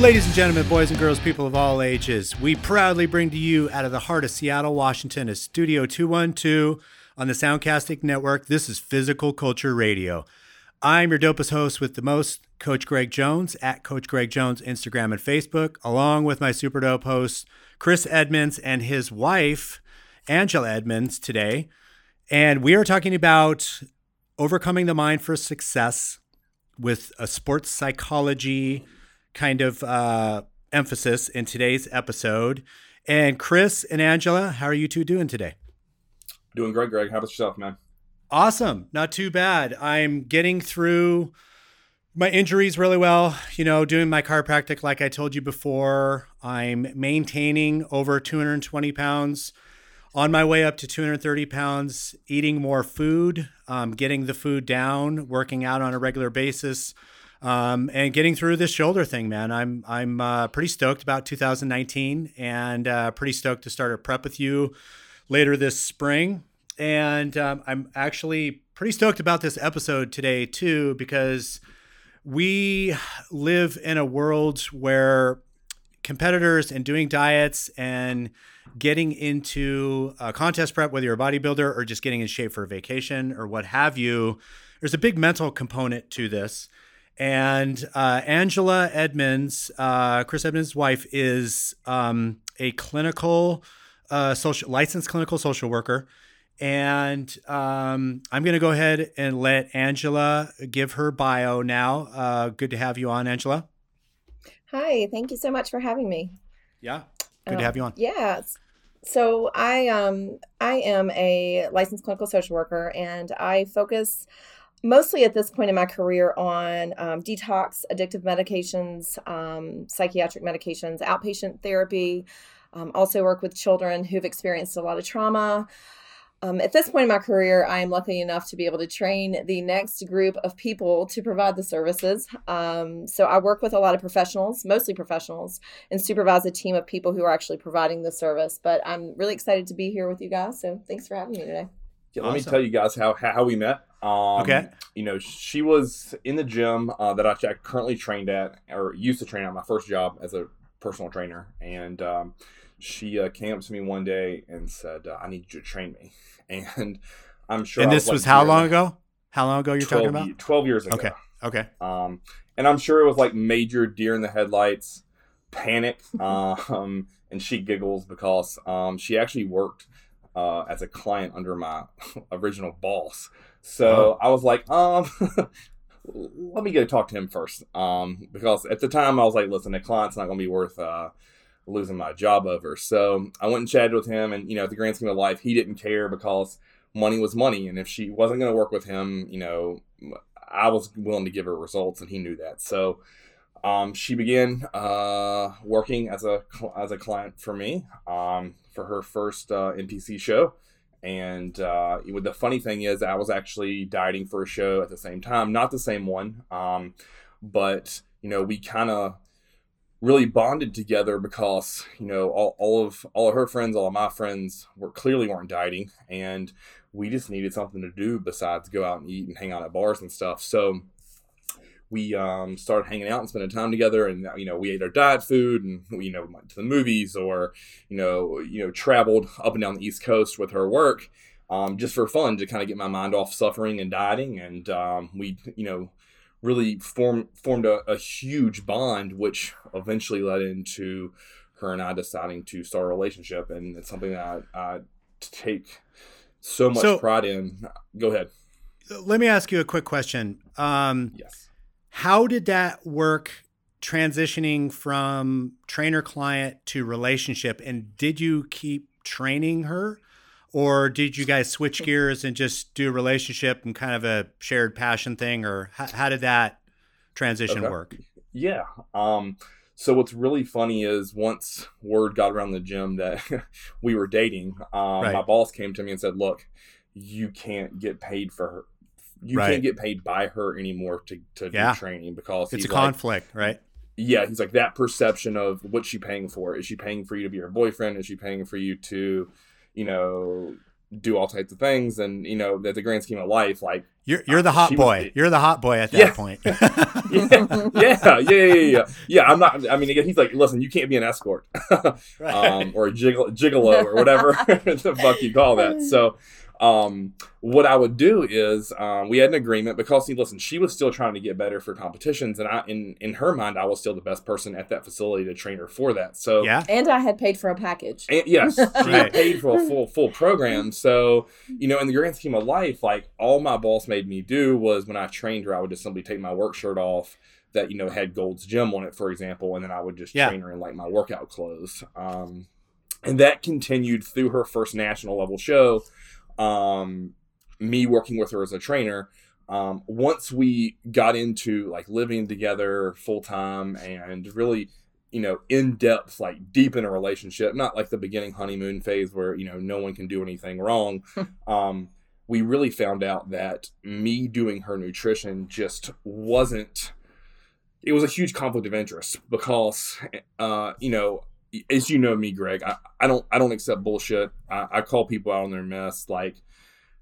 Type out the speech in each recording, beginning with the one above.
Ladies and gentlemen, boys and girls, people of all ages, we proudly bring to you out of the heart of Seattle, Washington, a Studio 212 on the Soundcasting Network. This is Physical Culture Radio. I'm your dopest host with the most, Coach Greg Jones, at Coach Greg Jones, Instagram and Facebook, along with my super dope host, Cris Edmonds, and his wife, Angela Edmonds, today. And we are talking about overcoming the mind for success with a sports psychology kind of uh, emphasis in today's episode. And Cris and Angela, how are you two doing today? Doing great, Greg. How about yourself, man? Awesome. Not too bad. I'm getting through my injuries really well. You know, doing my chiropractic, like I told you before. I'm maintaining over 220 pounds on my way up to 230 pounds, eating more food, um, getting the food down, working out on a regular basis, um, and getting through this shoulder thing, man. I'm I'm uh, pretty stoked about 2019, and uh, pretty stoked to start a prep with you later this spring. And um, I'm actually pretty stoked about this episode today too, because we live in a world where competitors and doing diets and getting into a contest prep, whether you're a bodybuilder or just getting in shape for a vacation or what have you, there's a big mental component to this. And uh, Angela Edmonds, uh, Cris Edmonds' wife, is um, a clinical uh, social licensed clinical social worker. And um, I'm going to go ahead and let Angela give her bio now. Uh, good to have you on, Angela. Hi, thank you so much for having me. Yeah, good um, to have you on. Yeah. So I um I am a licensed clinical social worker, and I focus mostly at this point in my career on um, detox, addictive medications, um, psychiatric medications, outpatient therapy. Um, also work with children who've experienced a lot of trauma. Um, at this point in my career, I am lucky enough to be able to train the next group of people to provide the services. Um, so I work with a lot of professionals, mostly professionals, and supervise a team of people who are actually providing the service. But I'm really excited to be here with you guys. So thanks for having me today. Yeah, let awesome. me tell you guys how how we met. Um, okay. You know, she was in the gym uh, that I currently trained at, or used to train at my first job as a personal trainer, and um, she uh, came up to me one day and said, uh, "I need you to train me." and I'm sure. And this was, was how long ago? How long ago you're talking about? Twelve years ago. Okay. Okay. Um, and I'm sure it was like major deer in the headlights, panic. um, and she giggles because um, she actually worked uh, as a client under my original boss. So oh. I was like, um, let me go talk to him first. Um, because at the time I was like, listen, the client's not going to be worth uh, losing my job over. So I went and chatted with him, and you know, at the grand scheme of life, he didn't care because money was money, and if she wasn't going to work with him, you know, I was willing to give her results, and he knew that. So um, she began uh, working as a as a client for me um, for her first uh, NPC show. And uh, the funny thing is, I was actually dieting for a show at the same time, not the same one, um, but you know, we kind of really bonded together because you know all, all of all of her friends all of my friends were clearly weren't dieting and we just needed something to do besides go out and eat and hang out at bars and stuff. So we um, started hanging out and spending time together and you know we ate our diet food and we you know went to the movies or you know you know traveled up and down the east coast with her work um, just for fun to kind of get my mind off suffering and dieting and um, we you know really form, formed a, a huge bond, which eventually led into her and I deciding to start a relationship. And it's something that I, I take so much so, pride in. Go ahead. Let me ask you a quick question. Um, yes. How did that work transitioning from trainer client to relationship? And did you keep training her? or did you guys switch gears and just do a relationship and kind of a shared passion thing or how, how did that transition okay. work yeah um, so what's really funny is once word got around the gym that we were dating um, right. my boss came to me and said look you can't get paid for her you right. can't get paid by her anymore to, to yeah. do training because it's a like, conflict right yeah, he's like that perception of what's she paying for? Is she paying for you to be her boyfriend? Is she paying for you to you know, do all types of things and you know that the grand scheme of life like You're you're the hot She was- boy. You're the hot boy at that Yeah. point. yeah, yeah, yeah, yeah, yeah. Yeah, I'm not. I mean, again, he's like, listen, you can't be an escort, um, or a jiggle, gigolo, or whatever the fuck you call that. So, um, what I would do is, um, we had an agreement because, see, listen, she was still trying to get better for competitions, and I, in in her mind, I was still the best person at that facility to train her for that. So, yeah. And I had paid for a package. and yes, she Right. paid for a full full program. So, you know, in the grand scheme of life, like all my boss made me do was when I trained her, I would just simply take my work shirt off that, you know, had Gold's Gym on it, for example, and then I would just Yeah. train her in like my workout clothes. Um, and that continued through her first national level show. Um, me working with her as a trainer. Um, once we got into like living together full time and really you know, in depth, like deep in a relationship, not like the beginning honeymoon phase where, you know, no one can do anything wrong. um, we really found out that me doing her nutrition just wasn't, it was a huge conflict of interest because, uh, you know, as you know me, Greg, I, I don't, I don't accept bullshit. I, I call people out on their mess. Like,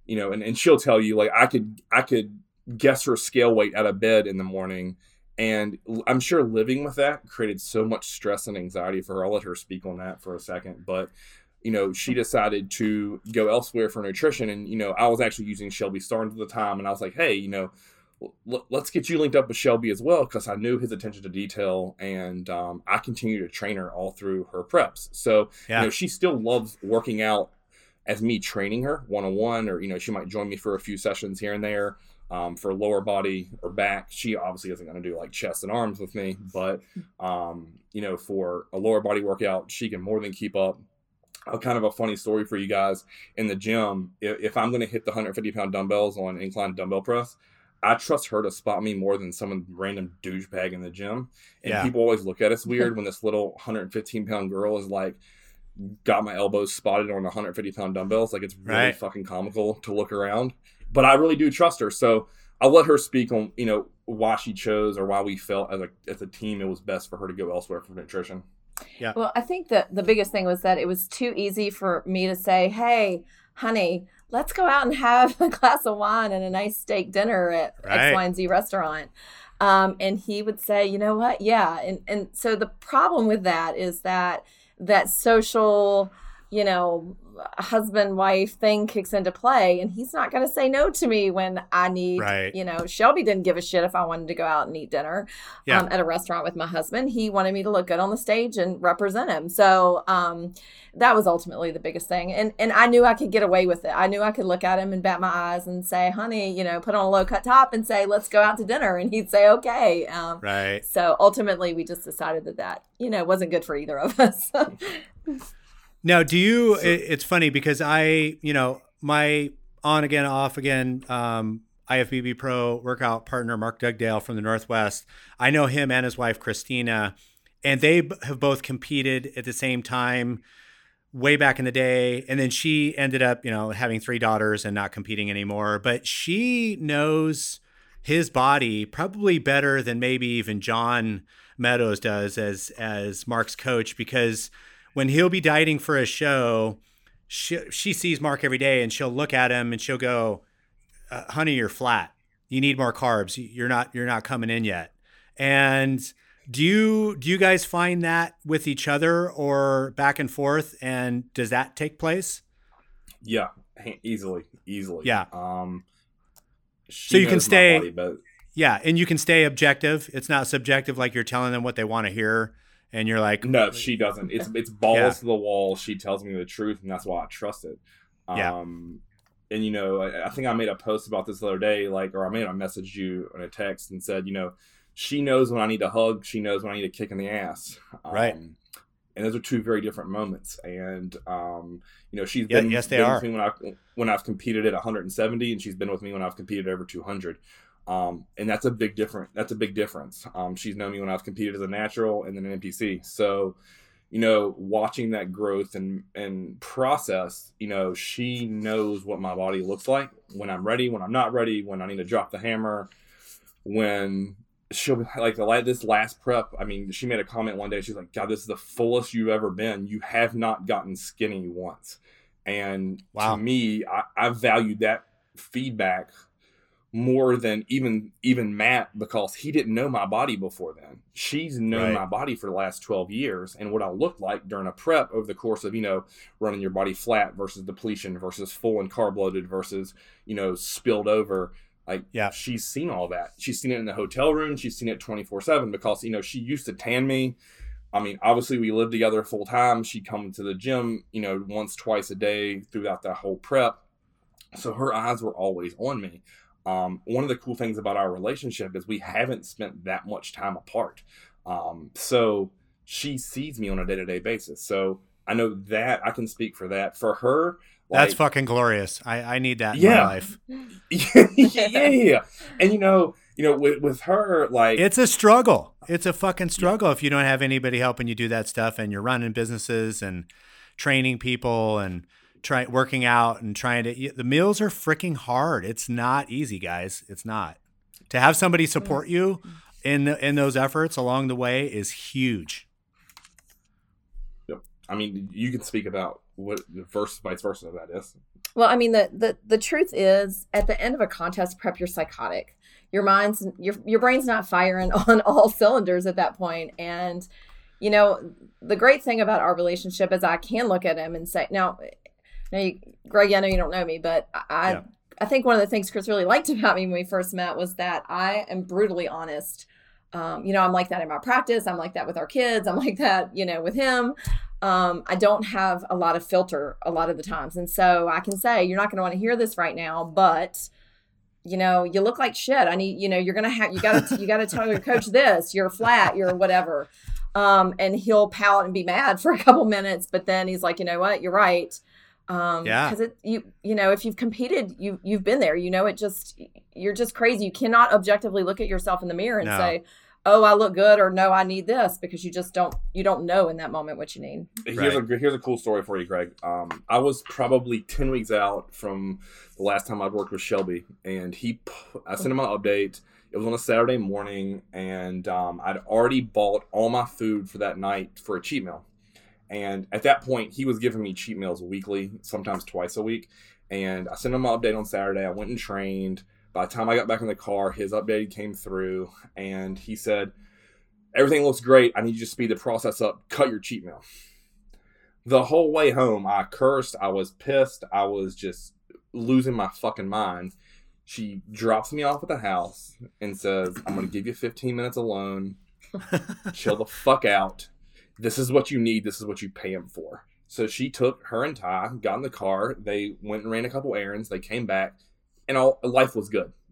you know, and, and she'll tell you like, I could, I could guess her scale weight out of bed in the morning and I'm sure living with that created so much stress and anxiety for her. I'll let her speak on that for a second. But, you know, she decided to go elsewhere for nutrition. And, you know, I was actually using Shelby Starnes at the time. And I was like, hey, you know, let's get you linked up with Shelby as well because I knew his attention to detail. And um, I continue to train her all through her preps. So, Yeah. you know, she still loves working out as me training her one on one, or, you know, she might join me for a few sessions here and there um, for lower body or back. She obviously isn't going to do like chest and arms with me, but um, you know, for a lower body workout, she can more than keep up. A kind of a funny story for you guys in the gym. If, if I'm going to hit the 150 pound dumbbells on incline dumbbell press, I trust her to spot me more than some random douchebag in the gym. And Yeah. people always look at us weird when this little 115 pound girl is like, got my elbows spotted on 150 pound dumbbells. Like it's really Right. fucking comical to look around. But I really do trust her. So I'll let her speak on, you know, why she chose or why we felt as a as a team it was best for her to go elsewhere for nutrition. Yeah. Well, I think that the biggest thing was that it was too easy for me to say, "Hey, honey, let's go out and have a glass of wine and a nice steak dinner at Right. X, Y, and Z restaurant." Um, and he would say, "You know what? Yeah." And and so the problem with that is that that social, you know, husband wife thing kicks into play, and he's not going to say no to me when I need. Right. You know, Shelby didn't give a shit if I wanted to go out and eat dinner Yeah. um, at a restaurant with my husband. He wanted me to look good on the stage and represent him. So um, that was ultimately the biggest thing. And and I knew I could get away with it. I knew I could look at him and bat my eyes and say, "Honey, you know, put on a low cut top and say, let's go out to dinner," and he'd say, "Okay." Um, Right. So ultimately, we just decided that that you know wasn't good for either of us. Now, do you? it, it's funny because I, you know, my on again, off again, um, IFBB Pro workout partner Mark Dugdale from the Northwest. I know him and his wife Christina, and they b- have both competed at the same time way back in the day. And then she ended up, you know, having three daughters and not competing anymore. But she knows his body probably better than maybe even John Meadows does as as Mark's coach because when he'll be dieting for a show, she, she sees Mark every day and she'll look at him and she'll go, uh, "Honey, you're flat. You need more carbs. You're not you're not coming in yet." And do you do you guys find that with each other or back and forth? And does that take place? Yeah, easily, easily. Yeah. Um. So you can stay- body, but Yeah, and you can stay objective. It's not subjective like you're telling them what they want to hear, and you're like, No, she doesn't. It's it's balls Yeah. to the wall. She tells me the truth, and that's why I trust it. Yeah. Um, and you know, I, I think I made a post about this the other day, like, or I made a message you in a text and said, you know, she knows when I need a hug. She knows when I need a kick in the ass. Um, Right. And those are two very different moments. And um, you know, she's Yeah, been, yes, they been are. with me when I when I've competed at 170, and she's been with me when I've competed over 200. Um, and that's a big different. That's a big difference. Um, she's known me when I've competed as a natural and then an NPC. So, you know, watching that growth and and process, you know, she knows what my body looks like when I'm ready, when I'm not ready, when I need to drop the hammer, when she'll be like the this last prep. I mean, she made a comment one day. She's like, "God, this is the fullest you've ever been. You have not gotten skinny once." And Wow. to me, I, I valued that feedback more than even even Matt because he didn't know my body before then. She's known Right. my body for the last 12 years and what I looked like during a prep over the course of, you know, running your body flat versus depletion versus full and carb loaded versus, you know, spilled over. Like Yeah. she's seen all that. She's seen it in the hotel room, she's seen it 24/7 because, you know, she used to tan me. I mean, obviously we lived together full time. She'd come to the gym, you know, once twice a day throughout that whole prep. So her eyes were always on me. Um, one of the cool things about our relationship is we haven't spent that much time apart. Um, so she sees me on a day to day basis. So I know that I can speak for that. For her, That's fucking glorious. I, I need that in Yeah. my life. yeah, yeah, yeah. And you know, you know, with, with her, like It's a struggle. It's a fucking struggle if you don't have anybody helping you do that stuff and you're running businesses and training people and try working out and trying to the meals are freaking hard. It's not easy, guys. It's not. To have somebody mm. support you in in those efforts along the way is huge. Yep. I mean, you can speak about what the verse vice versa of that is. Well, I mean, the, the the truth is, at the end of a contest prep, you're psychotic. Your mind's your your brain's not firing on all cylinders at that point. And you know, the great thing about our relationship is I can look at him and say, now, now, you, Greg, I know you don't know me, but I Yeah. I think one of the things Cris really liked about me when we first met was that I am brutally honest. Um, you know, I'm like that in my practice. I'm like that with our kids. I'm like that, you know, with him um, I don't have a lot of filter a lot of the times. And so I can say, you're not going to want to hear this right now, but you know, you look like shit. I need, you know, you're going to have, you got to, you got to tell your coach this, you're flat, you're whatever. Um, and he'll pout and be mad for a couple minutes, but then he's like, you know what, you're right. Um, Yeah. cause it, you, you know, if you've competed, you, you've been there, you know, it just, you're just crazy. You cannot objectively look at yourself in the mirror and No. say, oh, I look good or no, I need this because you just don't, you don't know in that moment what you need. Here's a here's a cool story for you, Greg. Um, I was probably ten weeks out from the last time I'd worked with Shelby, and he, I sent him an update. It was on a Saturday morning, and um, I'd already bought all my food for that night for a cheat meal. And at that point, he was giving me cheat meals weekly, sometimes twice a week. And I sent him an update on Saturday. I went and trained. By the time I got back in the car, his update came through, and he said, "Everything looks great. I need you to speed the process up. Cut your cheat meal." the whole way home, I cursed. I was pissed. I was just losing my fucking mind. She drops me off at the house and says, I'm going to give you 15 minutes alone. Chill the fuck out. This is what you need. This is what you pay him for. So she took her and Ty, got in the car. They went and ran a couple errands. They came back, and all life was good.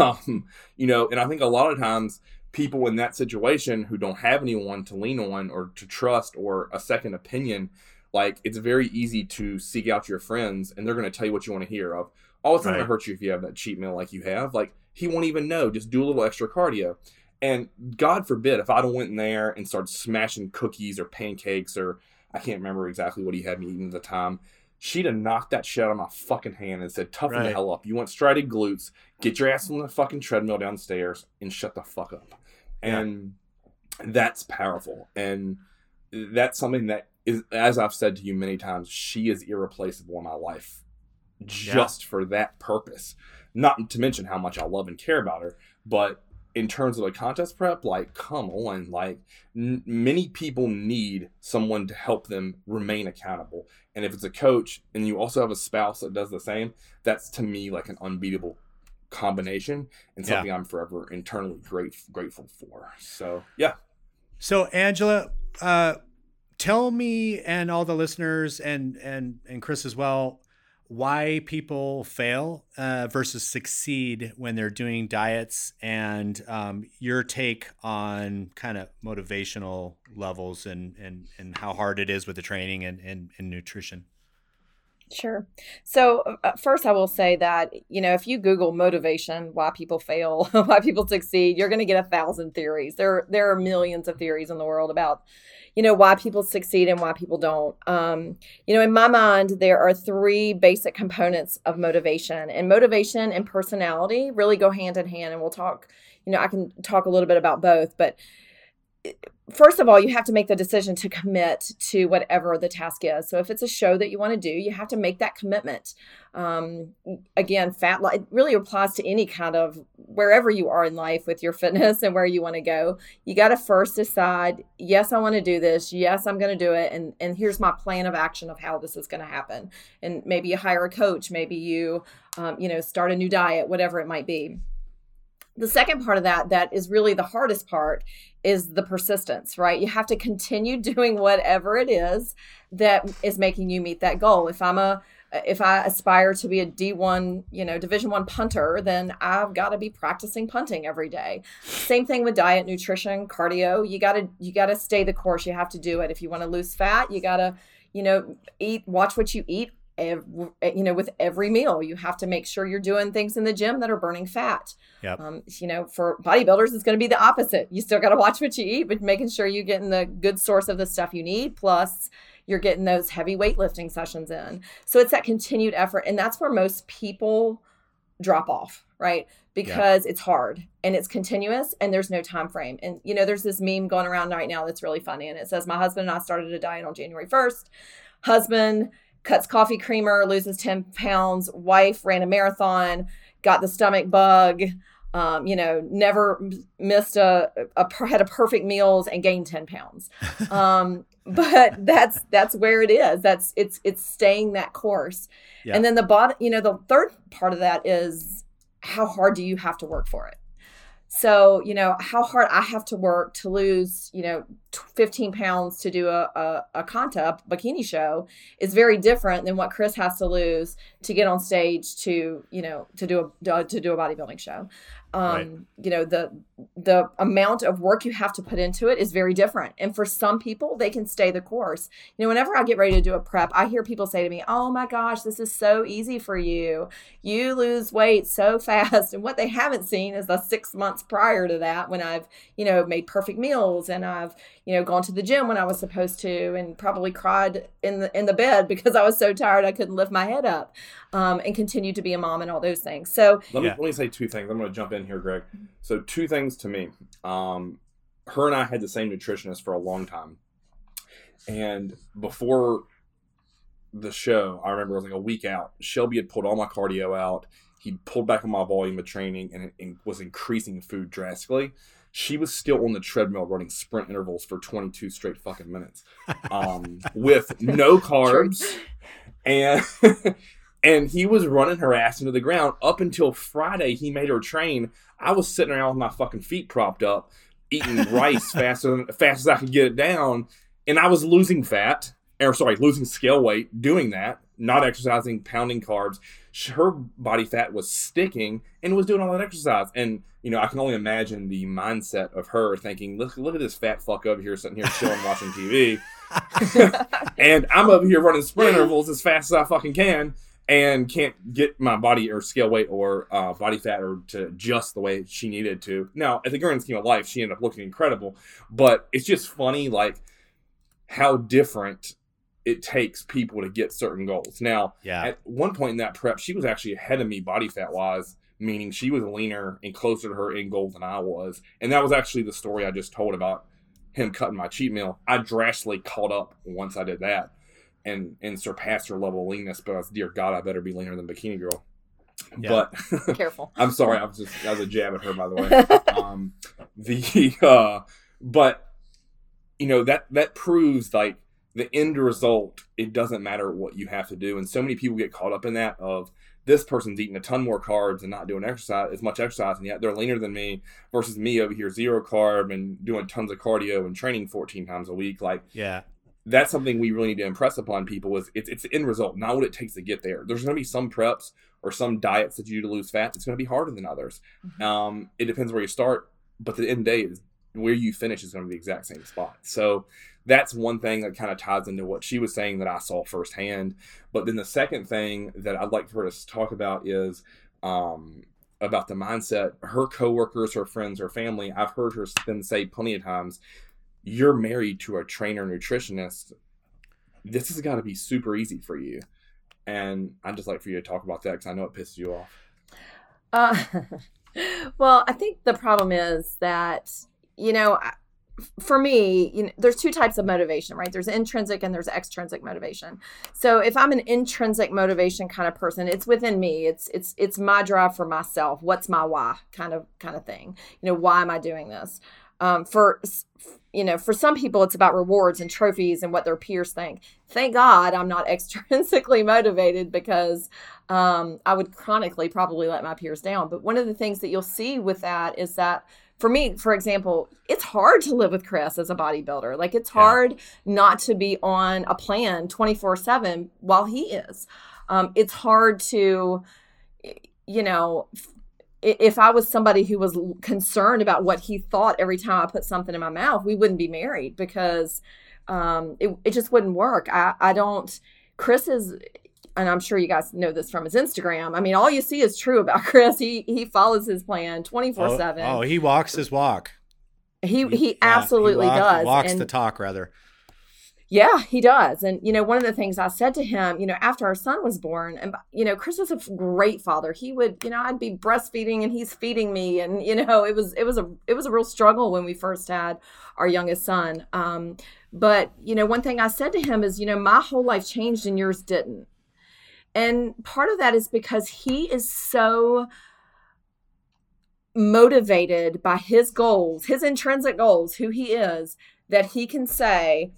Um, you know, and I think a lot of times people in that situation who don't have anyone to lean on or to trust or a second opinion, like it's very easy to seek out your friends and they're going to tell you what you want to hear of. Oh, it's not going to hurt you if you have that cheat meal like you have. Like he won't even know. Just do a little extra cardio. And God forbid if I'd have went in there and started smashing cookies or pancakes or I can't remember exactly what he had me eating at the time. She'd have knocked that shit out of my fucking hand and said, "Toughen the hell up. You want striated glutes? Get your ass on the fucking treadmill downstairs and shut the fuck up." Yeah. And that's powerful. And that's something that is, as I've said to you many times, she is irreplaceable in my life, just for that purpose. Not to mention how much I love and care about her, but in terms of a contest prep, like, come on, like, n- many people need someone to help them remain accountable. And if it's a coach and you also have a spouse that does the same, that's to me like an unbeatable combination and Yeah. something I'm forever internally great, grateful for. So, yeah. So Angela, uh, tell me and all the listeners and and and Cris as well why people fail uh, versus succeed when they're doing diets and um, your take on kind of motivational levels and and and how hard it is with the training and and, and nutrition. Sure. So, uh, first, I will say that, you know, if you Google motivation, why people fail, why people succeed, you're going to get a thousand theories. There, there are millions of theories in the world about, you know, why people succeed and why people don't. Um, you know, in my mind, there are three basic components of motivation, and motivation and personality really go hand in hand. And we'll talk, you know, I can talk a little bit about both, but first of all, you have to make the decision to commit to whatever the task is. So if it's a show that you want to do, you have to make that commitment. Um, again, fat it really applies to any kind of wherever you are in life with your fitness and where you want to go. You got to first decide, yes, I want to do this. Yes, I'm going to do it. And and here's my plan of action of how this is going to happen. And maybe you hire a coach. Maybe you, um, you know, start a new diet, whatever it might be the second part of that that is really the hardest part is the persistence right? You have to continue doing whatever it is that is making you meet that goal. If i'm a if i aspire to be a d1 you know division 1 punter then i've got to be practicing punting every day. Same thing with diet nutrition cardio. You got to you got to stay the course. You have to do it. If you want to lose fat you got to you know eat watch what you eat every, you know with every meal you have to make sure you're doing things in the gym that are burning fat. Yep. um, you know for bodybuilders it's going to be the opposite. You still got to watch what you eat but making sure you're getting the good source of the stuff you need plus you're getting those heavy weightlifting sessions in. So it's that continued effort and that's where most people drop off right? Because it's hard and it's continuous and there's no time frame. And you know there's this meme going around right now that's really funny and it says my husband and i started a diet on january 1st husband cuts coffee creamer, loses 10 pounds, wife ran a marathon, got the stomach bug, um, you know, never missed a, a, had a perfect meals and gained 10 pounds. Um, but that's, that's where it is. That's, it's, it's staying that course. Yeah. And then the bottom, you know, the third part of that is how hard do you have to work for it? So, you know, how hard I have to work to lose, you know, 15 pounds to do a, a, a Kanta bikini show is very different than what Cris has to lose to get on stage to, you know, to do a, to do a bodybuilding show. Um, right. you know the the amount of work you have to put into it is very different. And for some people they can stay the course. You know whenever i get ready to do a prep i hear people say to me oh my gosh this is so easy for you. You lose weight so fast. And what they haven't seen is the six months prior to that when i've you know made perfect meals and i've you know gone to the gym when i was supposed to and probably cried in the in the bed because i was so tired i couldn't lift my head up um, and continued to be a mom and all those things so let me, yeah. let me say two things i'm going to jump in here, Greg. So two things to me. Um, her and I had the same nutritionist for a long time, and before the show, I remember it was like a week out. Shelby had pulled all my cardio out. He pulled back on my volume of training and, and was increasing food drastically. She was still on the treadmill running sprint intervals for 22 straight fucking minutes um, with no carbs and and he was running her ass into the ground up until Friday. He made her train. I was sitting around with my fucking feet propped up, eating rice faster than fast as I could get it down, and I was losing fat, or sorry, losing scale weight doing that. Not exercising, pounding carbs. Her body fat was sticking and was doing all that exercise. And you know, I can only imagine the mindset of her thinking, "Look, look at this fat fuck over here sitting here chilling, watching TV." and I'm over here running sprint intervals as fast as I fucking can and can't get my body or scale weight or uh, body fat or to adjust the way she needed to. Now, at the grand scheme of life, she ended up looking incredible, but it's just funny, like how different it takes people to get certain goals. Now, yeah. at one point in that prep, she was actually ahead of me body fat wise, meaning she was leaner and closer to her end goal than I was, and that was actually the story I just told about him cutting my cheat meal. I drastically caught up once I did that and and surpass her level of leanness. But I was, dear God, I better be leaner than Bikini Girl. Yeah. But careful. I'm sorry. I was just that was a jab at her, by the way. um, the uh, but you know that that proves like the end result. It doesn't matter what you have to do, and so many people get caught up in that of this person's eating a ton more carbs and not doing exercise as much exercise, and yet they're leaner than me versus me over here zero carb and doing tons of cardio and training 14 times a week. Like, yeah, that's something we really need to impress upon people is it's, it's the end result, not what it takes to get there. There's going to be some preps or some diets that you do to lose fat. It's going to be harder than others. Mm-hmm. Um, it depends where you start, but the end day is where you finish is going to be the exact same spot. So that's one thing that kind of ties into what she was saying that I saw firsthand. But then the second thing that I'd like for her to talk about is um, about the mindset. Her coworkers, her friends, her family. I've heard her then say plenty of times you're married to a trainer nutritionist, this has got to be super easy for you. And I'd just like for you to talk about that because I know it pisses you off. Uh, well, I think the problem is that, you know, for me, you know, there's two types of motivation, right? There's intrinsic and there's extrinsic motivation. So if I'm an intrinsic motivation kind of person, it's within me. It's it's it's my drive for myself. What's my why kind of kind of thing. You know, why am I doing this? Um, for you know, for some people, it's about rewards and trophies and what their peers think. Thank God I'm not extrinsically motivated because um, I would chronically probably let my peers down. But one of the things that you'll see with that is that for me, for example, it's hard to live with Cris as a bodybuilder. Like it's hard yeah. not to be on a plan 24 7 while he is. Um, it's hard to, you know, if I was somebody who was concerned about what he thought every time I put something in my mouth, we wouldn't be married because um, it, it just wouldn't work. I, I don't, Cris is, and I'm sure you guys know this from his Instagram. I mean, all you see is true about Cris. He he follows his plan 24 7. Oh, he walks his walk. He he absolutely does. he walk, does. Walks and, the talk rather. Yeah, he does. And you know, one of the things I said to him, you know, after our son was born, and you know, Cris was a great father. He would, you know, I'd be breastfeeding and he's feeding me, and you know, it was it was a it was a real struggle when we first had our youngest son. Um, but you know, one thing I said to him is, you know, my whole life changed and yours didn't. And part of that is because he is so motivated by his goals, his intrinsic goals, who he is, that he can say,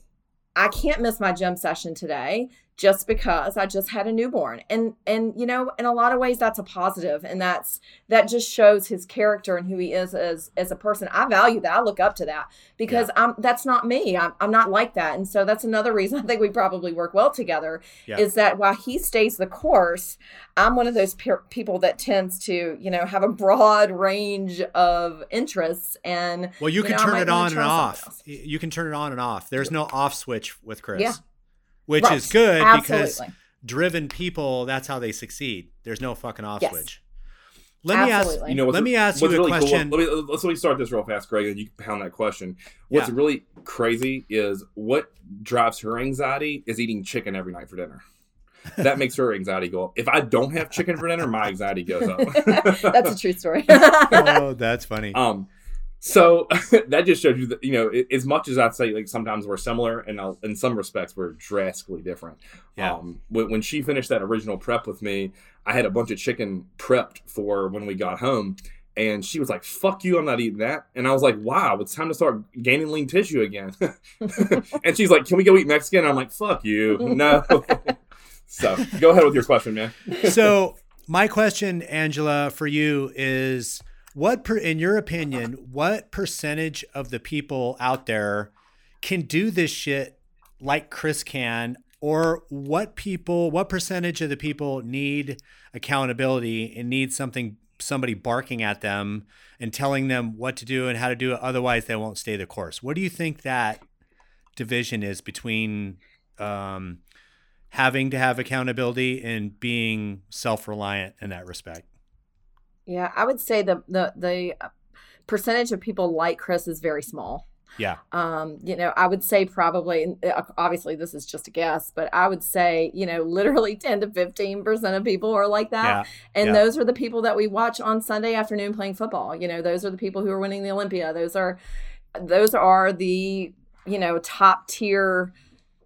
I can't miss my gym session today just because I just had a newborn. And and you know, in a lot of ways that's a positive and that's that just shows his character and who he is as as a person. I value that. I look up to that because yeah. I'm that's not me. I'm I'm not like that. And so that's another reason I think we probably work well together yeah. is that while he stays the course, I'm one of those pe- people that tends to, you know, have a broad range of interests and Well, you, you can know, turn it on and off. You can turn it on and off. There's no off switch with Cris. Yeah which right. is good Absolutely. because driven people that's how they succeed. There's no fucking off yes. switch. Let Absolutely. me ask you know. Let me ask you a really question. Cool, let me let's let me start this real fast, Greg, and you can pound that question. What's yeah. really crazy is what drives her anxiety is eating chicken every night for dinner. That makes her anxiety go up. If I don't have chicken for dinner, my anxiety goes up. that's a true story. oh, that's funny. Um, so that just shows you that you know, as much as I say like sometimes we're similar, and in some respects we're drastically different. Yeah. Um, when, when she finished that original prep with me, I had a bunch of chicken prepped for when we got home, and she was like, "Fuck you, I'm not eating that." And I was like, "Wow, it's time to start gaining lean tissue again." and she's like, "Can we go eat Mexican?" And I'm like, "Fuck you, no." so go ahead with your question, man. so my question, Angela, for you is what per, in your opinion what percentage of the people out there can do this shit like cris can? Or what people what percentage of the people need accountability and need something somebody barking at them and telling them what to do and how to do it? Otherwise they won't stay the course. What do you think that division is between um, having to have accountability and being self-reliant in that respect yeah, I would say the the the uh, percentage of people like Cris is very small. Yeah. Um, you know, I would say probably uh, obviously this is just a guess, but I would say, you know, literally 10 to 15% of people are like that. Yeah. And yeah. those are the people that we watch on Sunday afternoon playing football. You know, those are the people who are winning the Olympia. Those are those are the, you know, top tier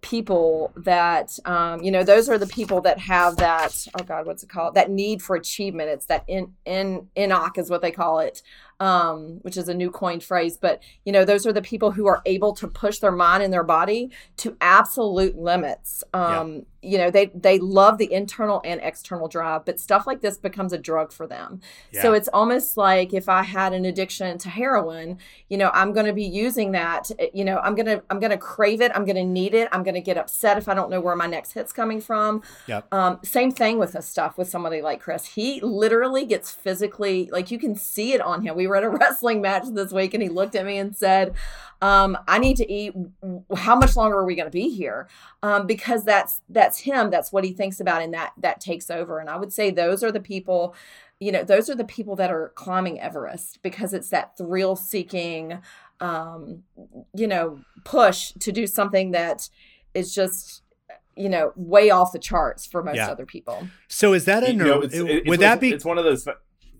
people that um, you know those are the people that have that oh god what's it called? That need for achievement. It's that in in inoc is what they call it um, which is a new coined phrase. But you know, those are the people who are able to push their mind and their body to absolute limits. Um, yeah. You know, they they love the internal and external drive, but stuff like this becomes a drug for them. Yeah. So it's almost like if I had an addiction to heroin, you know, I'm going to be using that. Eh, you know, I'm gonna I'm gonna crave it. I'm gonna need it. I'm gonna get upset if I don't know where my next hit's coming from. Yep. Um, same thing with this stuff with somebody like Cris. He literally gets physically like you can see it on him. We were at a wrestling match this week and he looked at me and said, um, I need to eat. How much longer are we going to be here? Um, because that's that's him. That's what he thinks about, and that that takes over. And I would say those are the people, you know, those are the people that are climbing Everest because it's that thrill seeking, um, you know, push to do something that is just you know way off the charts for most yeah. other people. So is that a you know, it's, it, would that be? It's one of those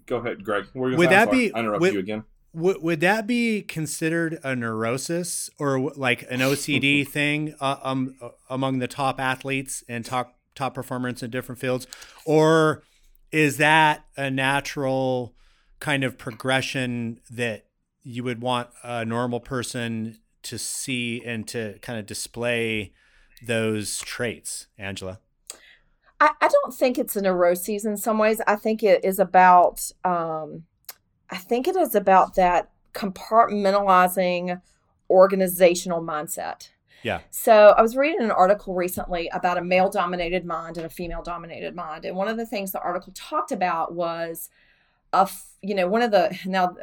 go ahead, Greg. Would that be? I interrupt would, you again. would would that be considered a neurosis or like an OCD thing uh, um, uh, among the top athletes and top top performers in different fields, or is that a natural kind of progression that you would want a normal person to see and to kind of display those traits, Angela? I, I don't think it's a neuroses in some ways. I think it is about um, I think it is about that compartmentalizing organizational mindset. Yeah. So I was reading an article recently about a male dominated mind and a female dominated mind. And one of the things the article talked about was a, you know, one of the, now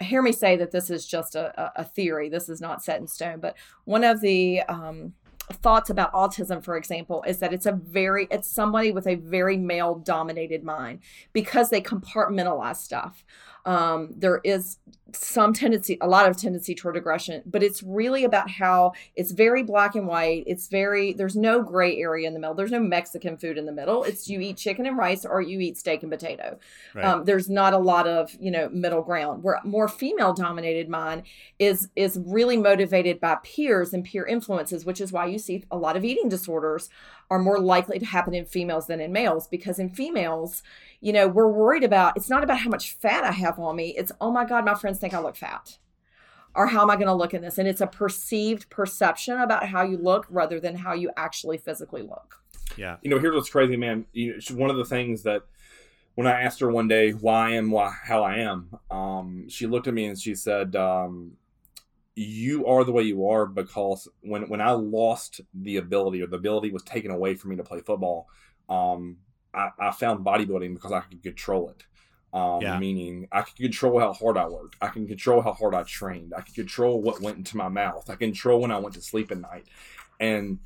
hear me say that this is just a, a theory. This is not set in stone, but one of the, um, thoughts about autism for example is that it's a very it's somebody with a very male dominated mind because they compartmentalize stuff um, there is some tendency, a lot of tendency toward aggression, but it's really about how it's very black and white. It's very, there's no gray area in the middle. There's no Mexican food in the middle. It's you eat chicken and rice or you eat steak and potato. Right. Um, there's not a lot of, you know, middle ground where more female dominated mind is, is really motivated by peers and peer influences, which is why you see a lot of eating disorders are more likely to happen in females than in males because in females, you know, we're worried about it's not about how much fat I have on me. It's, oh my God, my friends think I look fat. Or how am I going to look in this? And it's a perceived perception about how you look rather than how you actually physically look. Yeah. You know, here's what's crazy, man. You know, one of the things that when I asked her one day why I am why, how I am, um, she looked at me and she said, um, "You are the way you are because when when I lost the ability or the ability was taken away from me to play football, um, I, I found bodybuilding because I could control it. Um, yeah. Meaning, I could control how hard I worked. I can control how hard I trained. I can control what went into my mouth. I can control when I went to sleep at night. And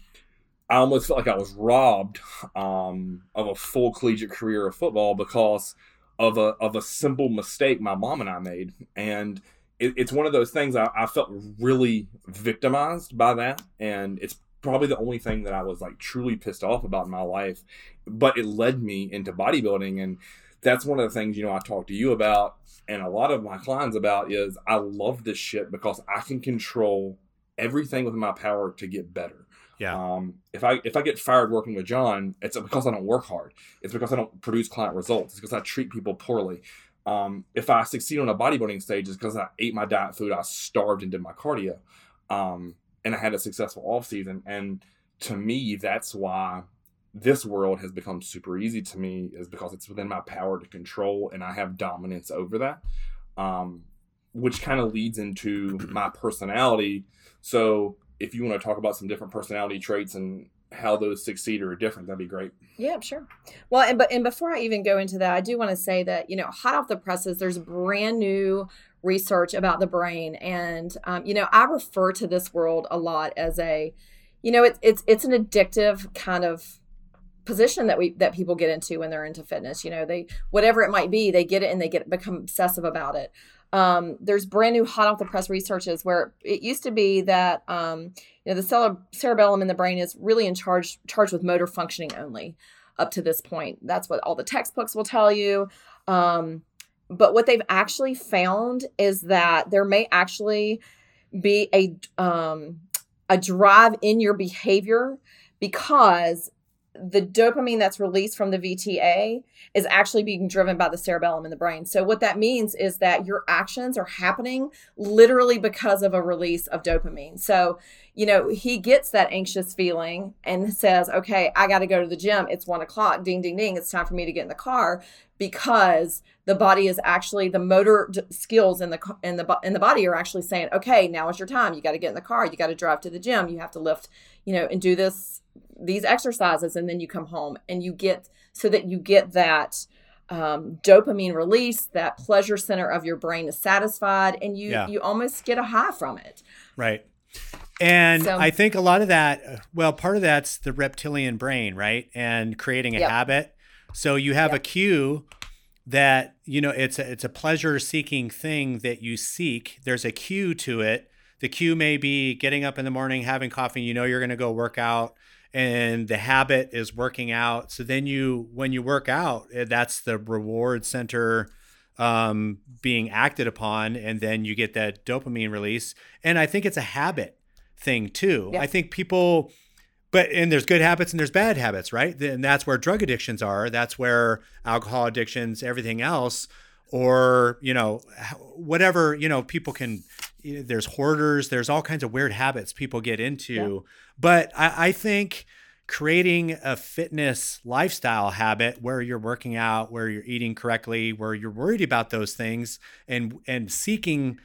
I almost felt like I was robbed um, of a full collegiate career of football because of a of a simple mistake my mom and I made. And it, it's one of those things I, I felt really victimized by that. And it's probably the only thing that I was like truly pissed off about in my life. But it led me into bodybuilding. And that's one of the things, you know, I talk to you about and a lot of my clients about is I love this shit because I can control everything within my power to get better. Yeah. Um, if I if I get fired working with John, it's because I don't work hard. It's because I don't produce client results. It's because I treat people poorly. Um, if I succeed on a bodybuilding stage, it's because I ate my diet food, I starved and did my cardio. Um, and I had a successful off season. And to me, that's why this world has become super easy to me is because it's within my power to control and I have dominance over that. Um, which kind of leads into my personality. So if you want to talk about some different personality traits and how those succeed or are different, that'd be great. Yeah, sure. Well, and but and before I even go into that, I do want to say that you know, hot off the presses, there's brand new research about the brain and um, you know i refer to this world a lot as a you know it's it's it's an addictive kind of position that we that people get into when they're into fitness you know they whatever it might be they get it and they get become obsessive about it um, there's brand new hot off the press researches where it used to be that um, you know the cere- cerebellum in the brain is really in charge charged with motor functioning only up to this point. That's what all the textbooks will tell you. Um, but what they've actually found is that there may actually be a um, a drive in your behavior because the dopamine that's released from the VTA is actually being driven by the cerebellum in the brain. So what that means is that your actions are happening literally because of a release of dopamine. So, you know, he gets that anxious feeling and says, okay, I got to go to the gym. It's one o'clock. Ding, ding, ding. It's time for me to get in the car because the body is actually the motor skills in the in the in the body are actually saying, okay, now is your time. You got to get in the car. You got to drive to the gym. You have to lift, you know, and do this these exercises and then you come home and you get so that you get that um, dopamine release that pleasure center of your brain is satisfied and you yeah. you almost get a high from it right and so, i think a lot of that well part of that's the reptilian brain right and creating a yep. habit so you have a cue that you know it's a, it's a pleasure seeking thing that you seek there's a cue to it the cue may be getting up in the morning having coffee you know you're going to go work out and the habit is working out. So then you, when you work out, eh, that's the reward center um, being acted upon, and then you get that dopamine release. And I think it's a habit thing too. Yeah. I think people, but and there's good habits and there's bad habits, right? And that's where drug addictions are. That's where alcohol addictions, everything else, or you know, whatever you know, people can. you know, There's hoarders. There's all kinds of weird habits people get into. But I, I think creating a fitness lifestyle habit where you're working out, where you're eating correctly, where you're worried about those things and and seeking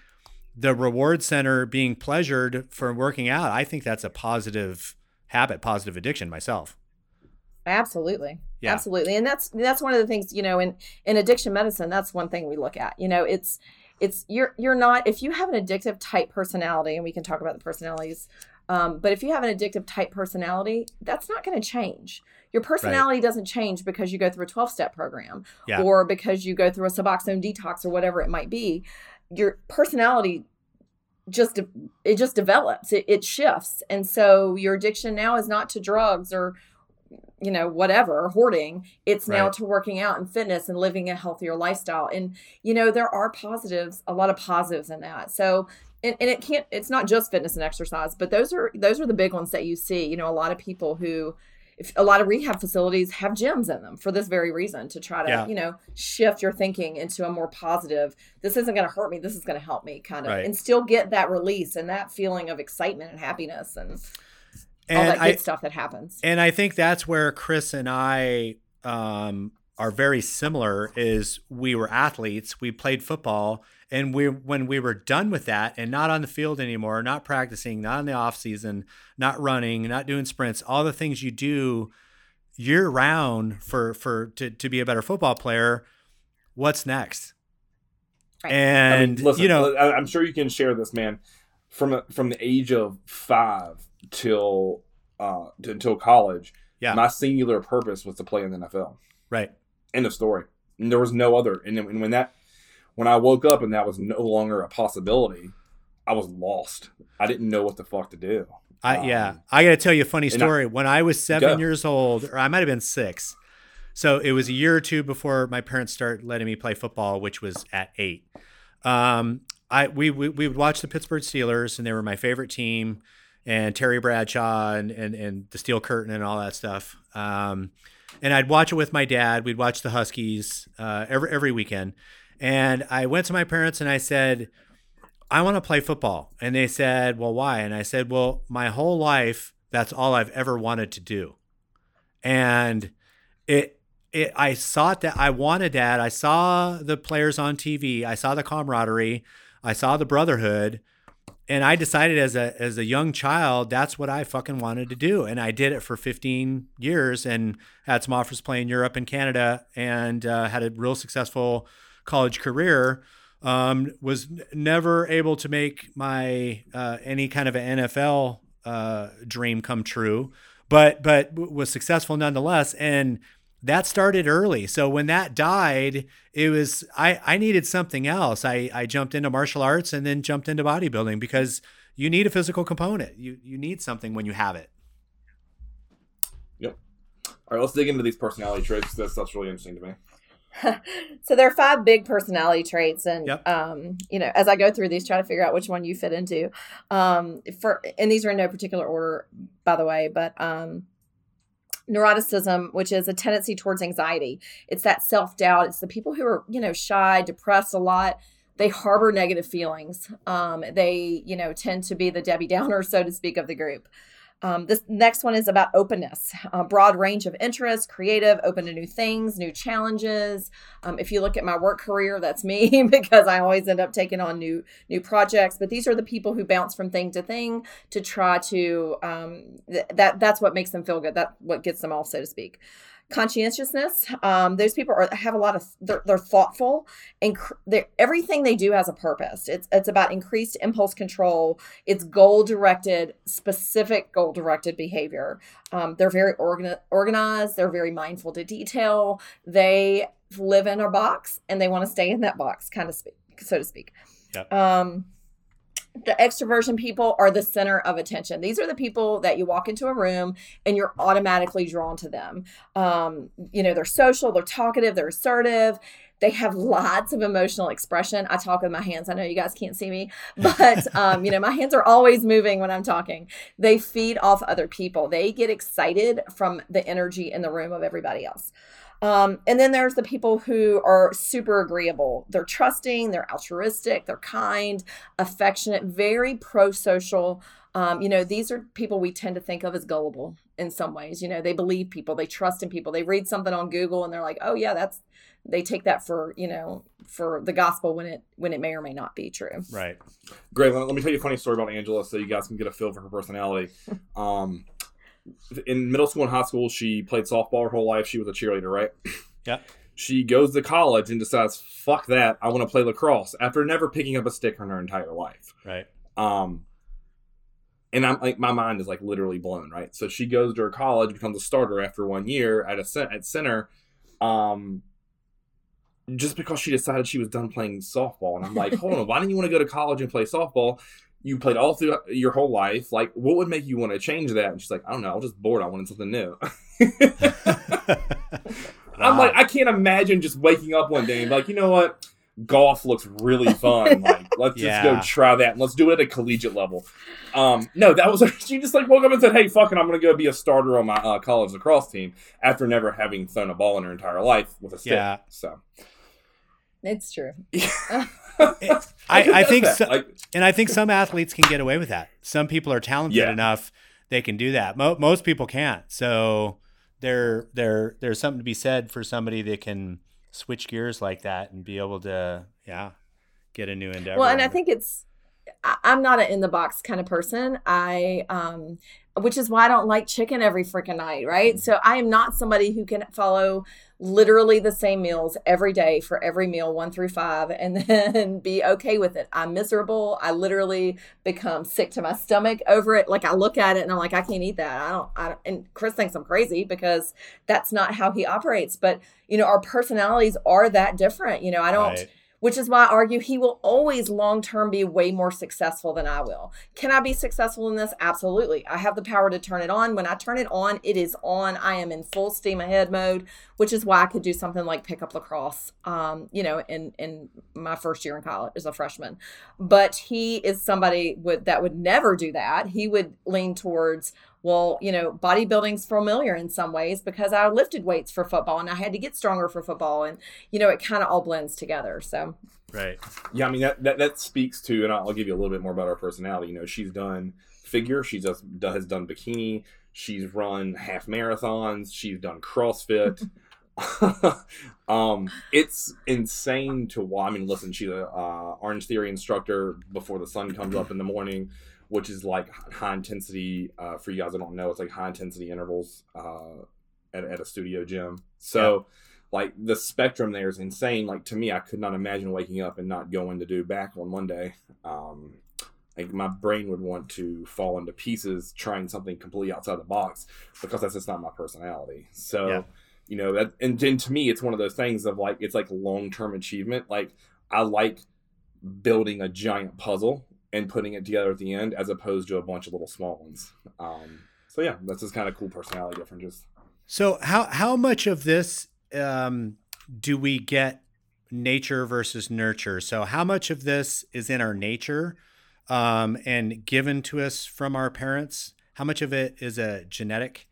the reward center being pleasured for working out, I think that's a positive habit, positive addiction myself. Absolutely. Yeah. Absolutely. And that's that's one of the things, you know, in in addiction medicine, that's one thing we look at. You know, it's it's you're you're not if you have an addictive type personality and we can talk about the personalities um, but if you have an addictive type personality that's not going to change your personality doesn't change because you go through a 12 step program Yeah. or because you go through a suboxone detox or whatever it might be your personality just it just develops it, it shifts. And so your addiction now is not to drugs or you know whatever hoarding. It's now Right. to working out and fitness and living a healthier lifestyle. And you know there are positives a lot of positives in that. So and, and it can't it's not just fitness and exercise but those are those are the big ones that you see. You know a lot of people who if a lot of rehab facilities have gyms in them for this very reason to try to Yeah. you know shift your thinking into a more positive this isn't going to hurt me this is going to help me kind of Right. and still get that release and that feeling of excitement and happiness and, all And that good I stuff that happens and I think that's where Cris and I um, are very similar. Is we were athletes, we played football, and we when we were done with that and not on the field anymore, not practicing, not in the off season, not running, not doing sprints, all the things you do year round for for to to be a better football player. What's next? Right. I mean, And listen, you know, I- I'm sure you can share this, man. From from the age of five till uh until college, Yeah. my singular purpose was to play in the NFL. right? End of story. And there was no other. And then when that, when I woke up and that was no longer a possibility, I was lost. I didn't know what the fuck to do. I yeah, Um, I got to tell you a funny and I- story. when I was seven Go. years old, or I might have been six, so it was a year or two before my parents started letting me play football, which was at eight. Um, I we, we we would watch the Pittsburgh Steelers, and they were my favorite team, and Terry Bradshaw and and and the Steel Curtain and all that stuff. Um, and I'd watch it with my dad. We'd watch the Huskies uh, every every weekend. And I went to my parents and I said, I want to play football. And they said, Well, why? And I said, Well, my whole life, that's all I've ever wanted to do. And it, it, I saw that I wanted that. I saw the players on TV. I saw the camaraderie. I saw the brotherhood. And I decided as a as a young child, that's what I fucking wanted to do. And I did it for 15 years and had some offers playing Europe and Canada and uh, had a real successful college career um, was never able to make my uh, any kind of an NFL uh, dream come true, but but was successful nonetheless. And that started early. So when that died, it was I I needed something else. I I jumped into martial arts and then jumped into bodybuilding because you need a physical component. You you need something when you have it. Yep. All right, let's dig into these personality traits. That's stuff's really interesting to me. so there are five big personality traits and Yep. um, you know as i go through these try to figure out which one you fit into. Um, for and these are in no particular order by the way but um, neuroticism which is a tendency towards anxiety. It's that self-doubt. It's the people who are you know shy depressed a lot. They harbor negative feelings. Um, they you know tend to be the debbie downer so to speak of the group um, this next one is about openness, a broad range of interests, creative, open to new things, new challenges. Um, if you look at my work career, that's me because I always end up taking on new new projects. But these are the people who bounce from thing to thing to try to um, th- that that's what makes them feel good. That what gets them off, so to speak. Conscientiousness. Um, those people are have a lot of they're, they're thoughtful and cr- they're, everything they do has a purpose. It's it's about increased impulse control. It's goal directed, specific goal directed behavior. Um, they're very organ- organized. They're very mindful to detail. They live in a box and they want to stay in that box, kind of speak, so to speak. Yep. Um, the extroversion people are the center of attention. These are the people that you walk into a room and you're automatically drawn to them. Um, you know, they're social, they're talkative, they're assertive. They have lots of emotional expression. I talk with my hands. I know you guys can't see me, but um, you know, my hands are always moving when I'm talking. They feed off other people. They get excited from the energy in the room of everybody else. Um, and then there's the people who are super agreeable. They're trusting, they're altruistic, they're kind, affectionate, very pro social. Um, you know, these are people we tend to think of as gullible in some ways. You know, they believe people, they trust in people. They read something on Google and they're like, oh, yeah, that's, they take that for, you know, for the gospel when it, when it may or may not be true. Right. Great. Let me tell you a funny story about Angela so you guys can get a feel for her personality. Um, in middle school and high school, she played softball her whole life. She was a cheerleader, right? Yeah. She goes to college and decides, "Fuck that! I want to play lacrosse." After never picking up a stick in her entire life. Right. Um, and I'm like, my mind is like literally blown, right? So she goes to her college, becomes a starter after one year at a at center, um, just because she decided she was done playing softball. And I'm like, hold on, why didn't you want to go to college and play softball? You played all through your whole life. Like, what would make you want to change that? And she's like, I don't know. I was just bored. I wanted something new. I'm like, I can't imagine just waking up one day and like, you know what? Golf looks really fun. Like, let's yeah. just go try that and let's do it at a collegiate level. Um, no, that was she just like woke up and said, "Hey, fucking, I'm gonna go be a starter on my uh, college lacrosse team after never having thrown a ball in her entire life with a stick." Yeah. So it's true. I, I think, so, like, and I think some athletes can get away with that. Some people are talented yeah. enough they can do that. Mo- most people can't. So there, there, there's something to be said for somebody that can switch gears like that and be able to, yeah, get a new endeavor. Well, and I think it's, I'm not an in the box kind of person. I, um, which is why I don't like chicken every freaking night, right? Mm. So I am not somebody who can follow literally the same meals every day for every meal, one through five, and then be okay with it. I'm miserable. I literally become sick to my stomach over it. Like I look at it and I'm like, I can't eat that. I don't, I don't, and Cris thinks I'm crazy because that's not how he operates. But, you know, our personalities are that different. You know, I don't. Right which is why I argue he will always long term be way more successful than I will. Can I be successful in this? Absolutely. I have the power to turn it on. When I turn it on, it is on. I am in full steam ahead mode, which is why I could do something like pick up lacrosse, um, you know, in, in my first year in college as a freshman. But he is somebody that would never do that. He would lean towards, well, you know, bodybuilding's familiar in some ways because I lifted weights for football and I had to get stronger for football. And, you know, it kind of all blends together. So, right. Yeah. I mean, that, that, that speaks to, and I'll give you a little bit more about her personality. You know, she's done figure, she's just, has done bikini, she's run half marathons, she's done CrossFit. um, it's insane to watch. I mean, listen, she's a uh, Orange Theory instructor before the sun comes up in the morning which is like high intensity. Uh, for you guys that don't know, it's like high intensity intervals uh, at, at a studio gym. So, yeah. like the spectrum there is insane. Like to me, I could not imagine waking up and not going to do back on Monday. Um, like my brain would want to fall into pieces trying something completely outside the box because that's just not my personality. So, yeah. you know that, and then to me, it's one of those things of like it's like long term achievement. Like I like building a giant puzzle and putting it together at the end as opposed to a bunch of little small ones. Um, so yeah, that's just kind of cool personality differences. So how how much of this um, do we get nature versus nurture? So how much of this is in our nature um, and given to us from our parents? How much of it is a genetic